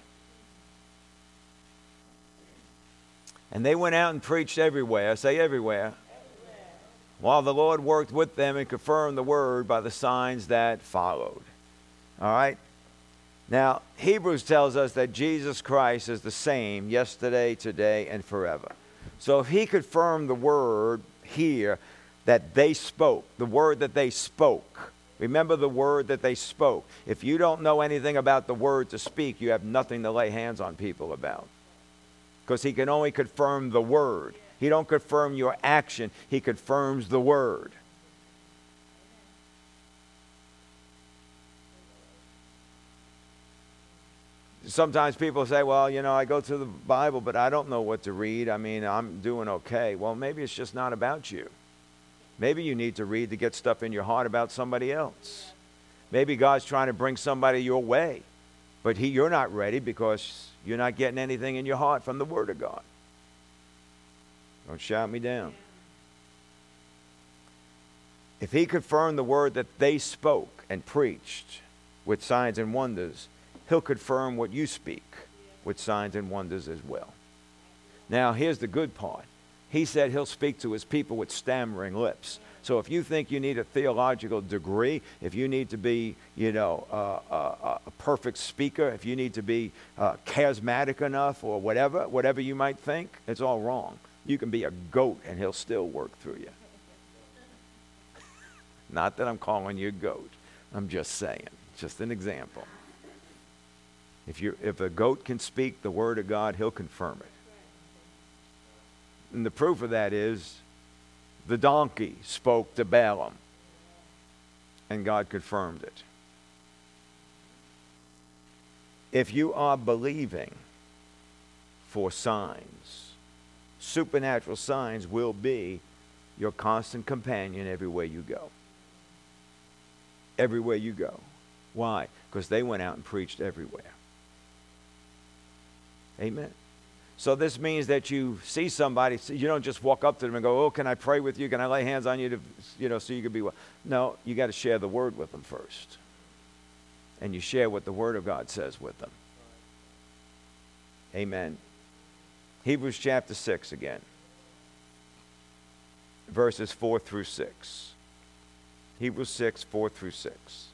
S1: And they went out and preached everywhere. I say everywhere. everywhere. While the Lord worked with them and confirmed the word by the signs that followed. All right? Now, Hebrews tells us that Jesus Christ is the same yesterday, today, and forever. So if he confirmed the word here that they spoke, the word that they spoke, remember the word that they spoke. If you don't know anything about the word to speak, you have nothing to lay hands on people about. Because he can only confirm the word. He don't confirm your action, he confirms the word. Sometimes people say, well, you know, I go through the Bible, but I don't know what to read. I mean, I'm doing okay. Well, maybe it's just not about you. Maybe you need to read to get stuff in your heart about somebody else. Maybe God's trying to bring somebody your way, but he, you're not ready because you're not getting anything in your heart from the Word of God. Don't shout me down. If he confirmed the word that they spoke and preached with signs and wonders, He'll confirm what you speak with signs and wonders as well. Now, here's the good part. He said he'll speak to his people with stammering lips. So if you think you need a theological degree, if you need to be, you know, uh, uh, a perfect speaker, if you need to be uh, charismatic enough or whatever, whatever you might think, it's all wrong. You can be a goat and he'll still work through you. Not that I'm calling you a goat. I'm just saying, just an example. If, you if a goat can speak the word of God, he'll confirm it. And the proof of that is the donkey spoke to Balaam, and God confirmed it. If you are believing for signs, supernatural signs will be your constant companion everywhere you go. Everywhere you go. Why? Because they went out and preached everywhere. Amen. So this means that you see somebody, you don't just walk up to them and go, "Oh, can I pray with you? Can I lay hands on you to, you know, so you can be well?" No, you got to share the word with them first, and you share what the Word of God says with them. Amen. Hebrews chapter six again, verses four through six. Hebrews six four through six.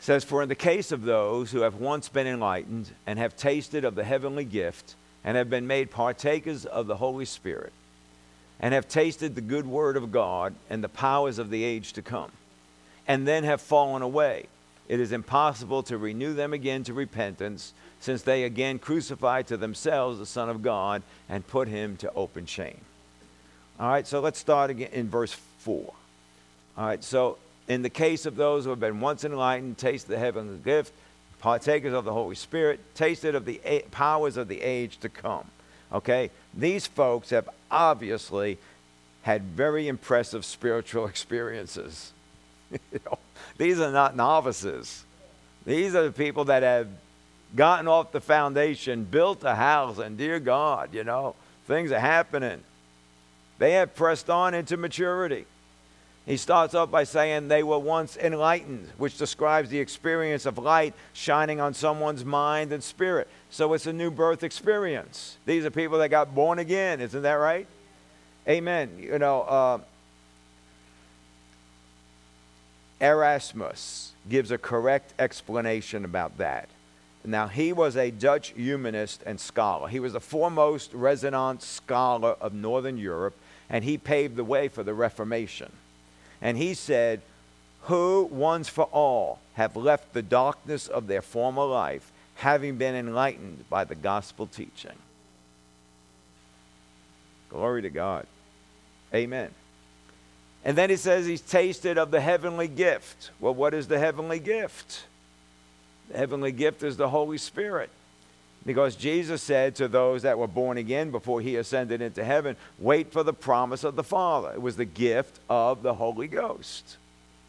S1: Says, For in the case of those who have once been enlightened and have tasted of the heavenly gift and have been made partakers of the Holy Spirit and have tasted the good word of God and the powers of the age to come, and then have fallen away, it is impossible to renew them again to repentance, since they again crucified to themselves the Son of God and put him to open shame. All right, so let's start again in verse 4. All right, so in the case of those who have been once enlightened, tasted the heavenly gift, partakers of the Holy Spirit, tasted of the powers of the age to come. Okay? These folks have obviously had very impressive spiritual experiences. you know, these are not novices. These are the people that have gotten off the foundation, built a house, and dear God, you know, things are happening. They have pressed on into maturity. He starts off by saying they were once enlightened, which describes the experience of light shining on someone's mind and spirit. So it's a new birth experience. These are people that got born again, isn't that right? Amen. You know, uh, Erasmus gives a correct explanation about that. Now, he was a Dutch humanist and scholar. He was the foremost Renaissance scholar of Northern Europe, and he paved the way for the Reformation. And he said, Who once for all have left the darkness of their former life, having been enlightened by the gospel teaching. Glory to God. Amen. And then he says he's tasted of the heavenly gift. Well, what is the heavenly gift? The heavenly gift is the Holy Spirit. Because Jesus said to those that were born again before he ascended into heaven, wait for the promise of the Father. It was the gift of the Holy Ghost.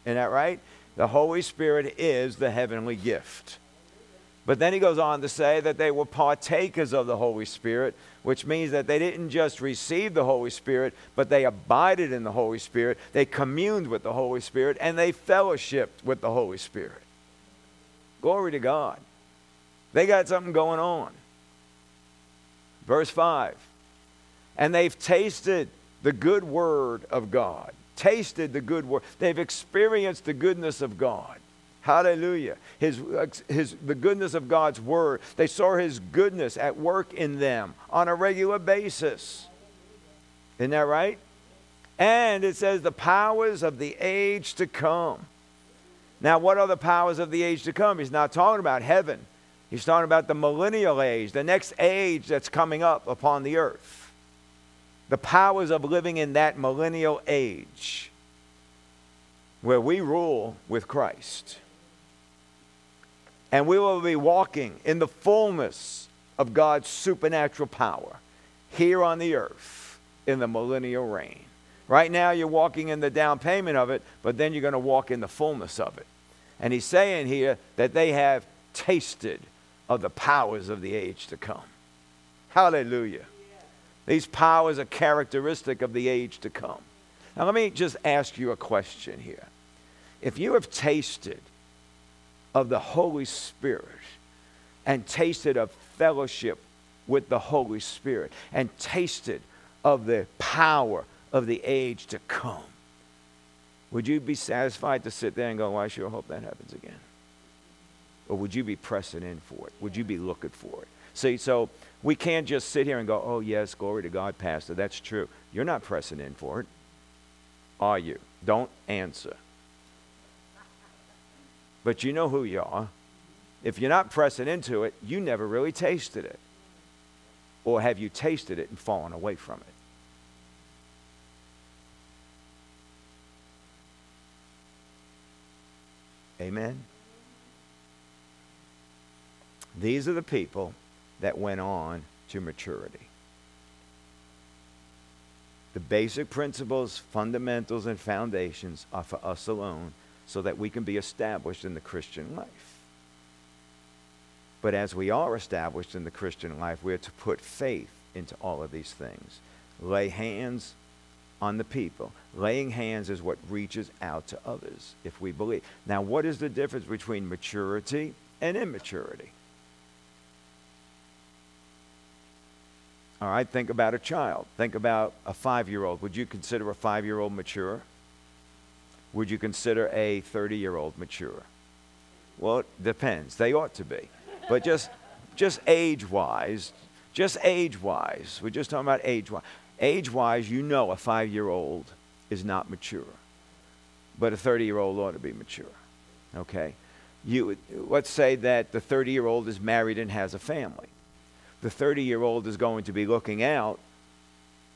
S1: Isn't that right? The Holy Spirit is the heavenly gift. But then he goes on to say that they were partakers of the Holy Spirit, which means that they didn't just receive the Holy Spirit, but they abided in the Holy Spirit, they communed with the Holy Spirit, and they fellowshipped with the Holy Spirit. Glory to God. They got something going on. Verse 5 And they've tasted the good word of God. Tasted the good word. They've experienced the goodness of God. Hallelujah. His, his, the goodness of God's word. They saw his goodness at work in them on a regular basis. Isn't that right? And it says the powers of the age to come. Now, what are the powers of the age to come? He's not talking about heaven. He's talking about the millennial age, the next age that's coming up upon the earth. The powers of living in that millennial age where we rule with Christ. And we will be walking in the fullness of God's supernatural power here on the earth in the millennial reign. Right now, you're walking in the down payment of it, but then you're going to walk in the fullness of it. And he's saying here that they have tasted of the powers of the age to come. Hallelujah. These powers are characteristic of the age to come. Now, let me just ask you a question here. If you have tasted of the Holy Spirit and tasted of fellowship with the Holy Spirit and tasted of the power of the age to come. Would you be satisfied to sit there and go, well, I sure hope that happens again? Or would you be pressing in for it? Would you be looking for it? See, so we can't just sit here and go, oh, yes, glory to God, Pastor. That's true. You're not pressing in for it, are you? Don't answer. But you know who you are. If you're not pressing into it, you never really tasted it. Or have you tasted it and fallen away from it? Amen. These are the people that went on to maturity. The basic principles, fundamentals, and foundations are for us alone so that we can be established in the Christian life. But as we are established in the Christian life, we are to put faith into all of these things. Lay hands on the people. Laying hands is what reaches out to others if we believe. Now, what is the difference between maturity and immaturity? All right, think about a child. Think about a five year old. Would you consider a five year old mature? Would you consider a 30 year old mature? Well, it depends. They ought to be. But just, just age wise, just age wise, we're just talking about age wise. Age wise, you know a five year old is not mature, but a 30 year old ought to be mature. Okay? You, let's say that the 30 year old is married and has a family. The 30 year old is going to be looking out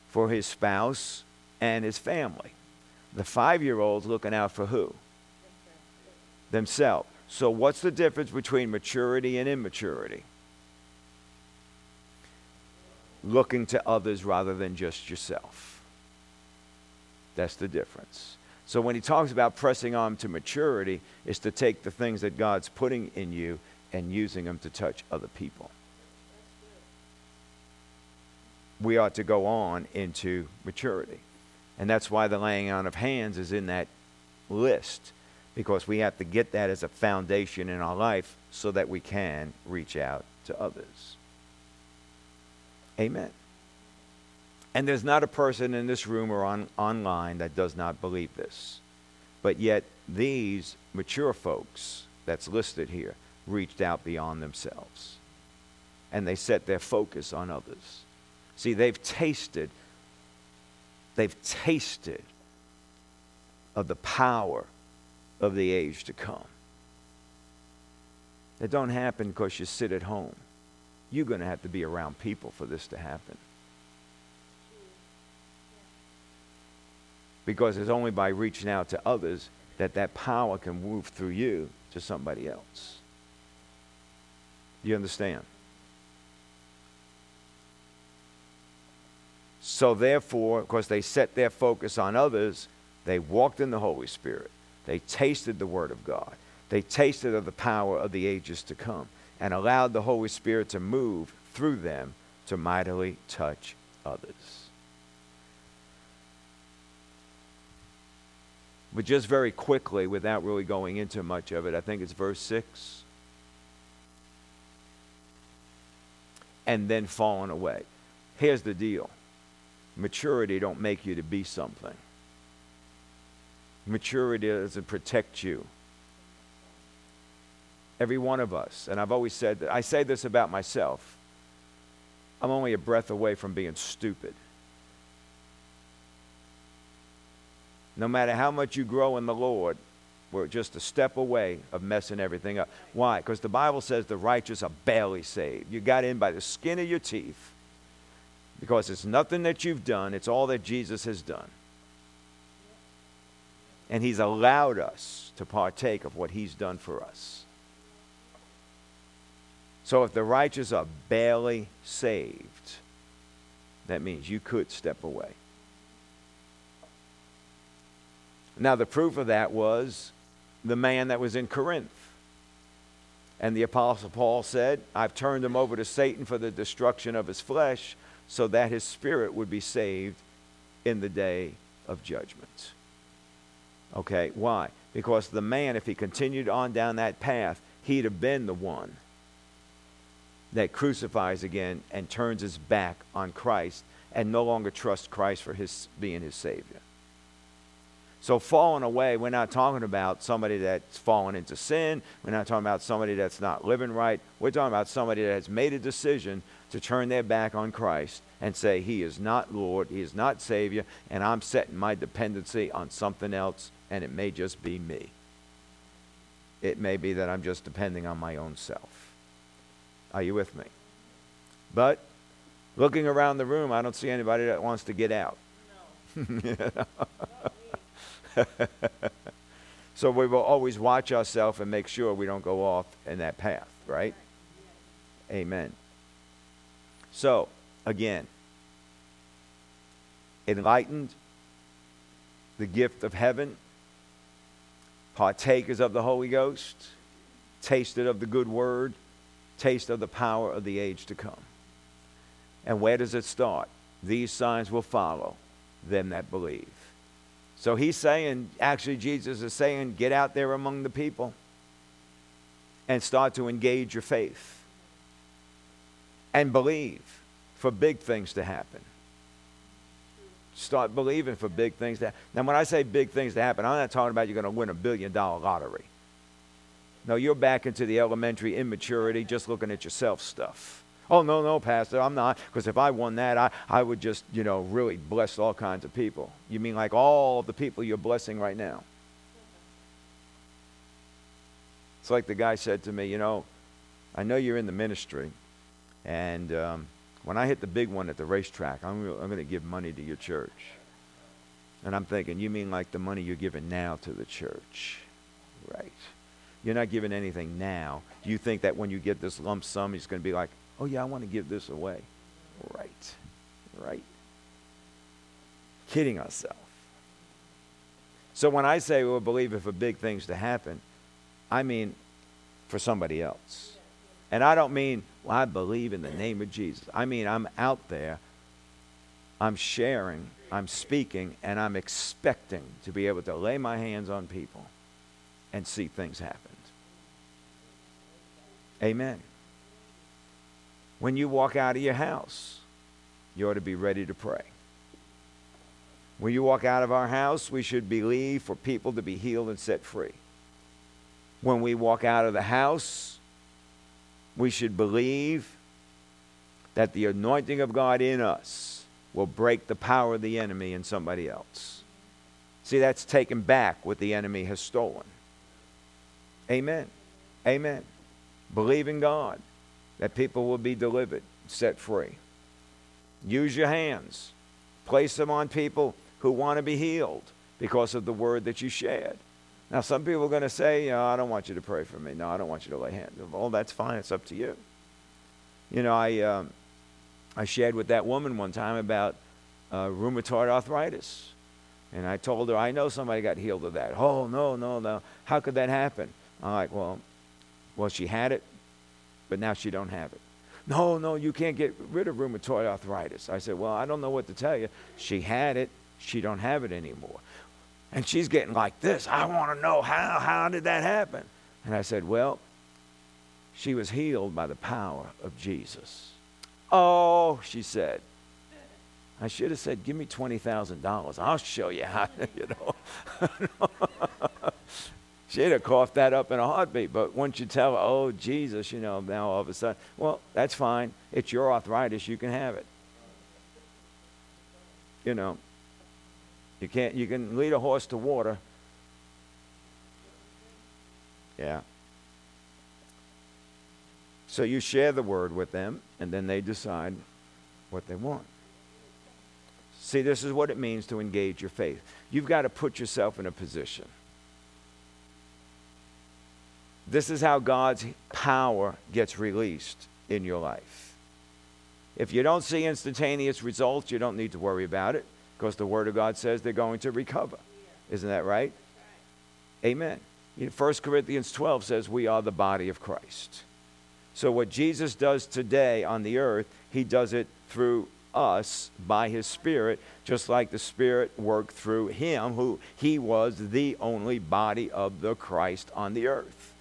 S1: for his spouse and his family. The five year old's looking out for who? Themselves. So, what's the difference between maturity and immaturity? Looking to others rather than just yourself. That's the difference. So, when he talks about pressing on to maturity, it's to take the things that God's putting in you and using them to touch other people. We ought to go on into maturity. And that's why the laying on of hands is in that list because we have to get that as a foundation in our life so that we can reach out to others. Amen. And there's not a person in this room or on, online that does not believe this. But yet, these mature folks that's listed here reached out beyond themselves. And they set their focus on others. See, they've tasted, they've tasted of the power of the age to come. It don't happen because you sit at home. You're going to have to be around people for this to happen. Because it's only by reaching out to others that that power can move through you to somebody else. You understand? So, therefore, because they set their focus on others, they walked in the Holy Spirit. They tasted the Word of God. They tasted of the power of the ages to come and allowed the Holy Spirit to move through them to mightily touch others. But just very quickly, without really going into much of it, I think it's verse 6. And then falling away. Here's the deal maturity don't make you to be something maturity doesn't protect you. Every one of us, and I've always said that, I say this about myself I'm only a breath away from being stupid. No matter how much you grow in the Lord, we're just a step away of messing everything up. Why? Because the Bible says the righteous are barely saved. You got in by the skin of your teeth because it's nothing that you've done, it's all that Jesus has done. And He's allowed us to partake of what He's done for us. So if the righteous are barely saved, that means you could step away. Now, the proof of that was the man that was in Corinth. And the Apostle Paul said, I've turned him over to Satan for the destruction of his flesh, so that his spirit would be saved in the day of judgment. Okay, why? Because the man, if he continued on down that path, he'd have been the one that crucifies again and turns his back on Christ and no longer trusts Christ for his being his Savior. So, falling away, we're not talking about somebody that's fallen into sin. We're not talking about somebody that's not living right. We're talking about somebody that has made a decision to turn their back on Christ and say, He is not Lord, He is not Savior, and I'm setting my dependency on something else, and it may just be me. It may be that I'm just depending on my own self. Are you with me? But looking around the room, I don't see anybody that wants to get out. No. so we will always watch ourselves and make sure we don't go off in that path, right? Amen. So, again, enlightened, the gift of heaven, partakers of the Holy Ghost, tasted of the good word, taste of the power of the age to come. And where does it start? These signs will follow them that believe. So he's saying, actually, Jesus is saying, get out there among the people and start to engage your faith and believe for big things to happen. Start believing for big things to happen. Now, when I say big things to happen, I'm not talking about you're going to win a billion dollar lottery. No, you're back into the elementary immaturity, just looking at yourself stuff. Oh, no, no, Pastor, I'm not. Because if I won that, I, I would just, you know, really bless all kinds of people. You mean like all the people you're blessing right now? It's like the guy said to me, you know, I know you're in the ministry, and um, when I hit the big one at the racetrack, I'm, I'm going to give money to your church. And I'm thinking, you mean like the money you're giving now to the church? Right. You're not giving anything now. Do you think that when you get this lump sum, he's going to be like, Oh, yeah, I want to give this away. Right. Right. Kidding ourselves. So when I say we'll believe it for big things to happen, I mean for somebody else. And I don't mean, well, I believe in the name of Jesus. I mean, I'm out there, I'm sharing, I'm speaking, and I'm expecting to be able to lay my hands on people and see things happen. Amen. When you walk out of your house, you ought to be ready to pray. When you walk out of our house, we should believe for people to be healed and set free. When we walk out of the house, we should believe that the anointing of God in us will break the power of the enemy in somebody else. See, that's taken back what the enemy has stolen. Amen. Amen. Believe in God that people will be delivered, set free. Use your hands. Place them on people who want to be healed because of the word that you shared. Now, some people are going to say, no, I don't want you to pray for me. No, I don't want you to lay hands. Well, that's fine. It's up to you. You know, I, um, I shared with that woman one time about uh, rheumatoid arthritis. And I told her, I know somebody got healed of that. Oh, no, no, no. How could that happen? I'm like, well, well, she had it but now she don't have it. No, no, you can't get rid of rheumatoid arthritis. I said, well, I don't know what to tell you. She had it. She don't have it anymore. And she's getting like this. I want to know how, how did that happen? And I said, well, she was healed by the power of Jesus. Oh, she said. I should have said, give me $20,000. I'll show you how, you know. She'd have coughed that up in a heartbeat. But once you tell her, oh, Jesus, you know, now all of a sudden, well, that's fine. It's your arthritis. You can have it. You know, you can't, you can lead a horse to water. Yeah. So you share the word with them, and then they decide what they want. See, this is what it means to engage your faith. You've got to put yourself in a position. This is how God's power gets released in your life. If you don't see instantaneous results, you don't need to worry about it because the Word of God says they're going to recover. Isn't that right? Amen. 1 Corinthians 12 says we are the body of Christ. So, what Jesus does today on the earth, he does it through us by his Spirit, just like the Spirit worked through him, who he was the only body of the Christ on the earth.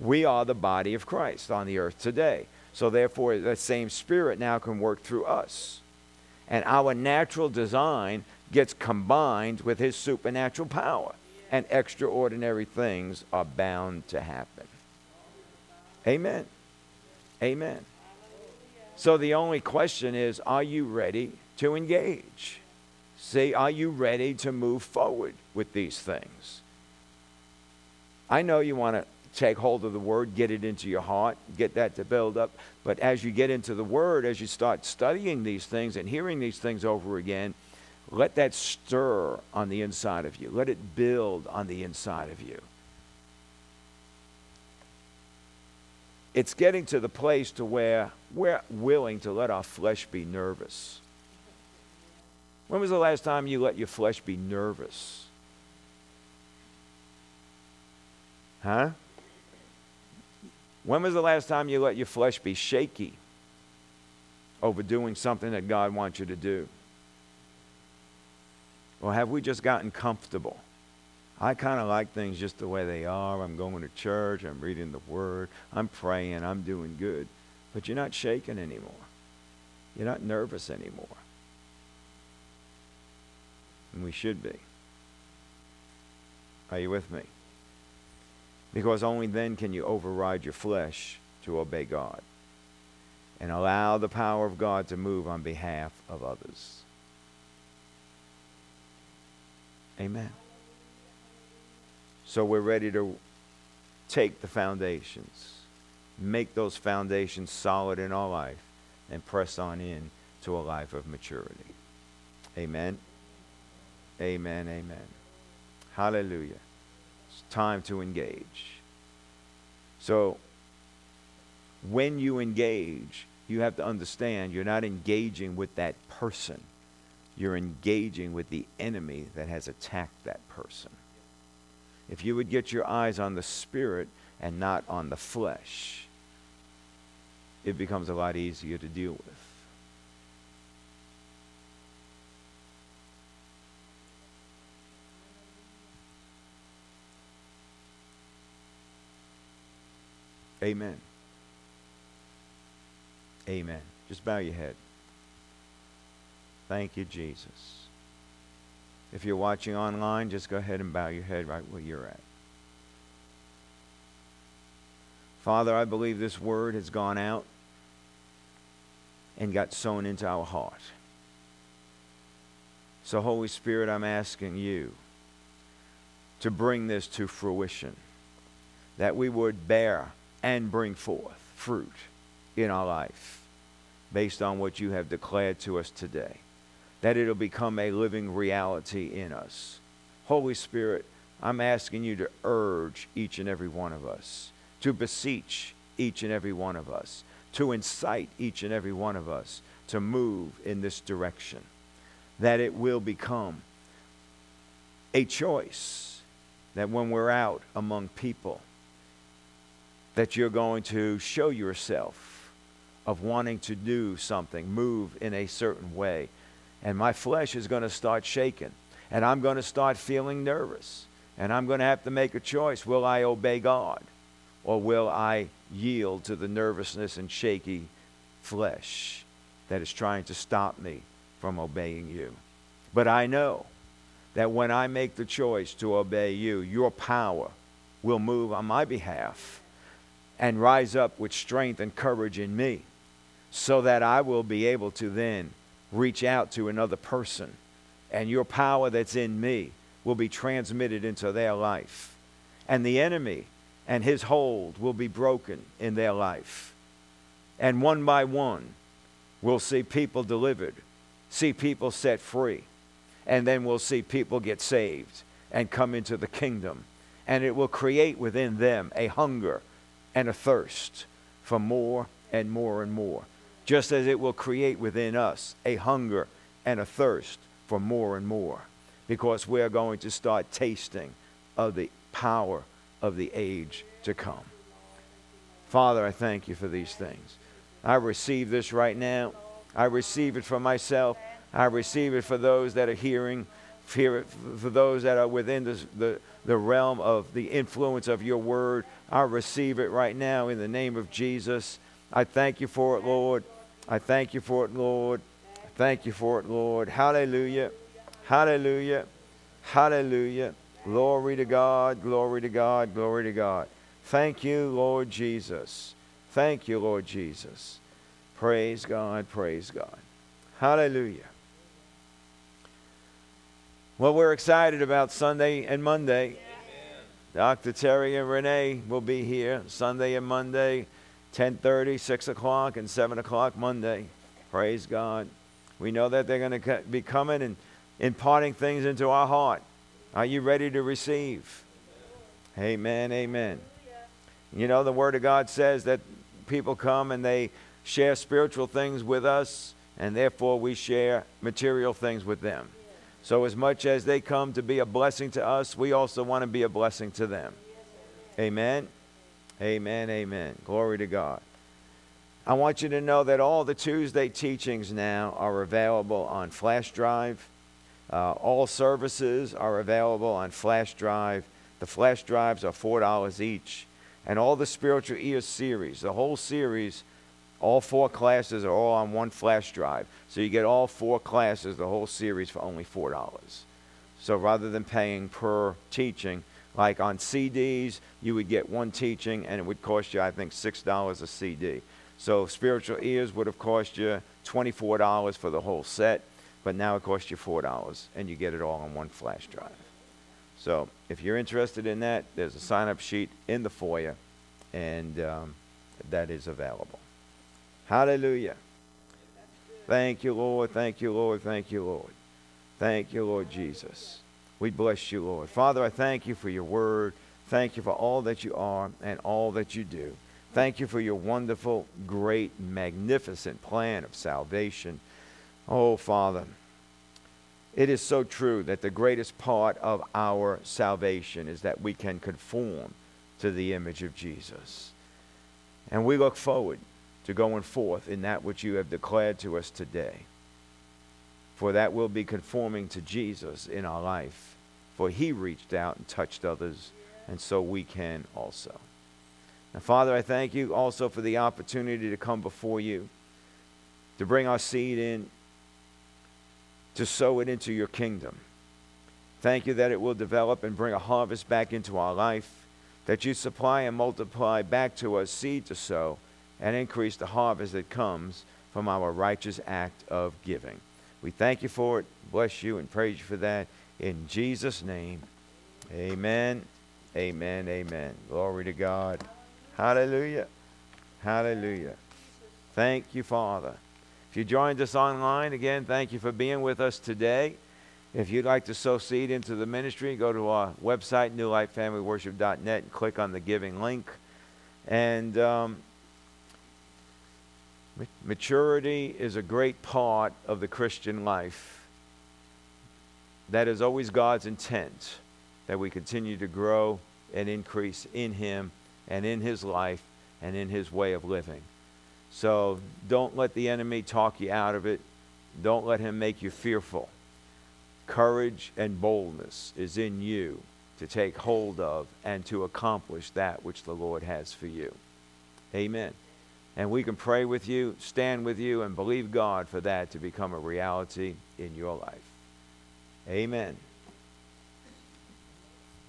S1: We are the body of Christ on the earth today. So, therefore, that same Spirit now can work through us. And our natural design gets combined with his supernatural power. And extraordinary things are bound to happen. Amen. Amen. So the only question is are you ready to engage? See, are you ready to move forward with these things? I know you want to take hold of the word, get it into your heart, get that to build up. But as you get into the word, as you start studying these things and hearing these things over again, let that stir on the inside of you. Let it build on the inside of you. It's getting to the place to where we're willing to let our flesh be nervous. When was the last time you let your flesh be nervous? Huh? When was the last time you let your flesh be shaky over doing something that God wants you to do? Or have we just gotten comfortable? I kind of like things just the way they are. I'm going to church, I'm reading the Word, I'm praying, I'm doing good. But you're not shaking anymore. You're not nervous anymore. And we should be. Are you with me? Because only then can you override your flesh to obey God and allow the power of God to move on behalf of others. Amen. So we're ready to take the foundations, make those foundations solid in our life, and press on in to a life of maturity. Amen. Amen. Amen. Hallelujah time to engage. So, when you engage, you have to understand you're not engaging with that person. You're engaging with the enemy that has attacked that person. If you would get your eyes on the spirit and not on the flesh, it becomes a lot easier to deal with. Amen. Amen. Just bow your head. Thank you, Jesus. If you're watching online, just go ahead and bow your head right where you're at. Father, I believe this word has gone out and got sown into our heart. So, Holy Spirit, I'm asking you to bring this to fruition, that we would bear and bring forth fruit in our life based on what you have declared to us today. That it'll become a living reality in us. Holy Spirit, I'm asking you to urge each and every one of us, to beseech each and every one of us, to incite each and every one of us to move in this direction. That it will become a choice that when we're out among people, that you're going to show yourself of wanting to do something, move in a certain way. And my flesh is going to start shaking. And I'm going to start feeling nervous. And I'm going to have to make a choice. Will I obey God? Or will I yield to the nervousness and shaky flesh that is trying to stop me from obeying you? But I know that when I make the choice to obey you, your power will move on my behalf and rise up with strength and courage in me so that I will be able to then reach out to another person and your power that's in me will be transmitted into their life. And the enemy and his hold will be broken in their life. And one by one, we'll see people delivered, see people set free, and then we'll see people get saved and come into the kingdom. And it will create within them a hunger and a thirst for more and more and more, just as it will create within us a hunger and a thirst for more and more, because we're going to start tasting of the power of the age to come. Father, I thank you for these things. I receive this right now. I receive it for myself. I receive it for those that are hearing, for those that are within the, the, the realm of the influence of your word. I receive it right now in the name of Jesus. I thank you for it, Lord. I thank you for it, Lord. Thank you for it, Lord. Hallelujah. Hallelujah. Hallelujah. Glory to God. Glory to God. Glory to God. Thank you, Lord Jesus. Thank you, Lord Jesus. Praise God. Praise God. Hallelujah. Well, we're excited about Sunday and Monday. Dr. Terry and Renee will be here Sunday and Monday, 10:30, 6 o'clock, and 7 o'clock Monday. Praise God. We know that they're going to be coming and imparting things into our heart. Are you ready to receive? Amen. Amen. You know, the Word of God says that people come and they share spiritual things with us, and therefore we share material things with them. So, as much as they come to be a blessing to us, we also want to be a blessing to them. Amen. Amen. Amen. Glory to God. I want you to know that all the Tuesday teachings now are available on flash drive. Uh, all services are available on flash drive. The flash drives are $4 each. And all the Spiritual Ears series, the whole series, all four classes are all on one flash drive. So you get all four classes, the whole series, for only $4. So rather than paying per teaching, like on CDs, you would get one teaching and it would cost you, I think, $6 a CD. So Spiritual Ears would have cost you $24 for the whole set, but now it costs you $4 and you get it all on one flash drive. So if you're interested in that, there's a sign up sheet in the foyer and um, that is available. Hallelujah. Thank you, Lord. Thank you, Lord. Thank you, Lord. Thank you, Lord Jesus. We bless you, Lord. Father, I thank you for your word. Thank you for all that you are and all that you do. Thank you for your wonderful, great, magnificent plan of salvation. Oh, Father, it is so true that the greatest part of our salvation is that we can conform to the image of Jesus. And we look forward to going forth in that which you have declared to us today. For that will be conforming to Jesus in our life. For he reached out and touched others, and so we can also. Now, Father, I thank you also for the opportunity to come before you, to bring our seed in, to sow it into your kingdom. Thank you that it will develop and bring a harvest back into our life, that you supply and multiply back to us seed to sow and increase the harvest that comes from our righteous act of giving. We thank you for it, bless you, and praise you for that. In Jesus' name, amen, amen, amen. Glory to God. Hallelujah. Hallelujah. Thank you, Father. If you joined us online, again, thank you for being with us today. If you'd like to sow seed into the ministry, go to our website, newlifefamilyworship.net, and click on the giving link. And um, Maturity is a great part of the Christian life. That is always God's intent that we continue to grow and increase in Him and in His life and in His way of living. So don't let the enemy talk you out of it. Don't let him make you fearful. Courage and boldness is in you to take hold of and to accomplish that which the Lord has for you. Amen and we can pray with you, stand with you, and believe God for that to become a reality in your life. Amen.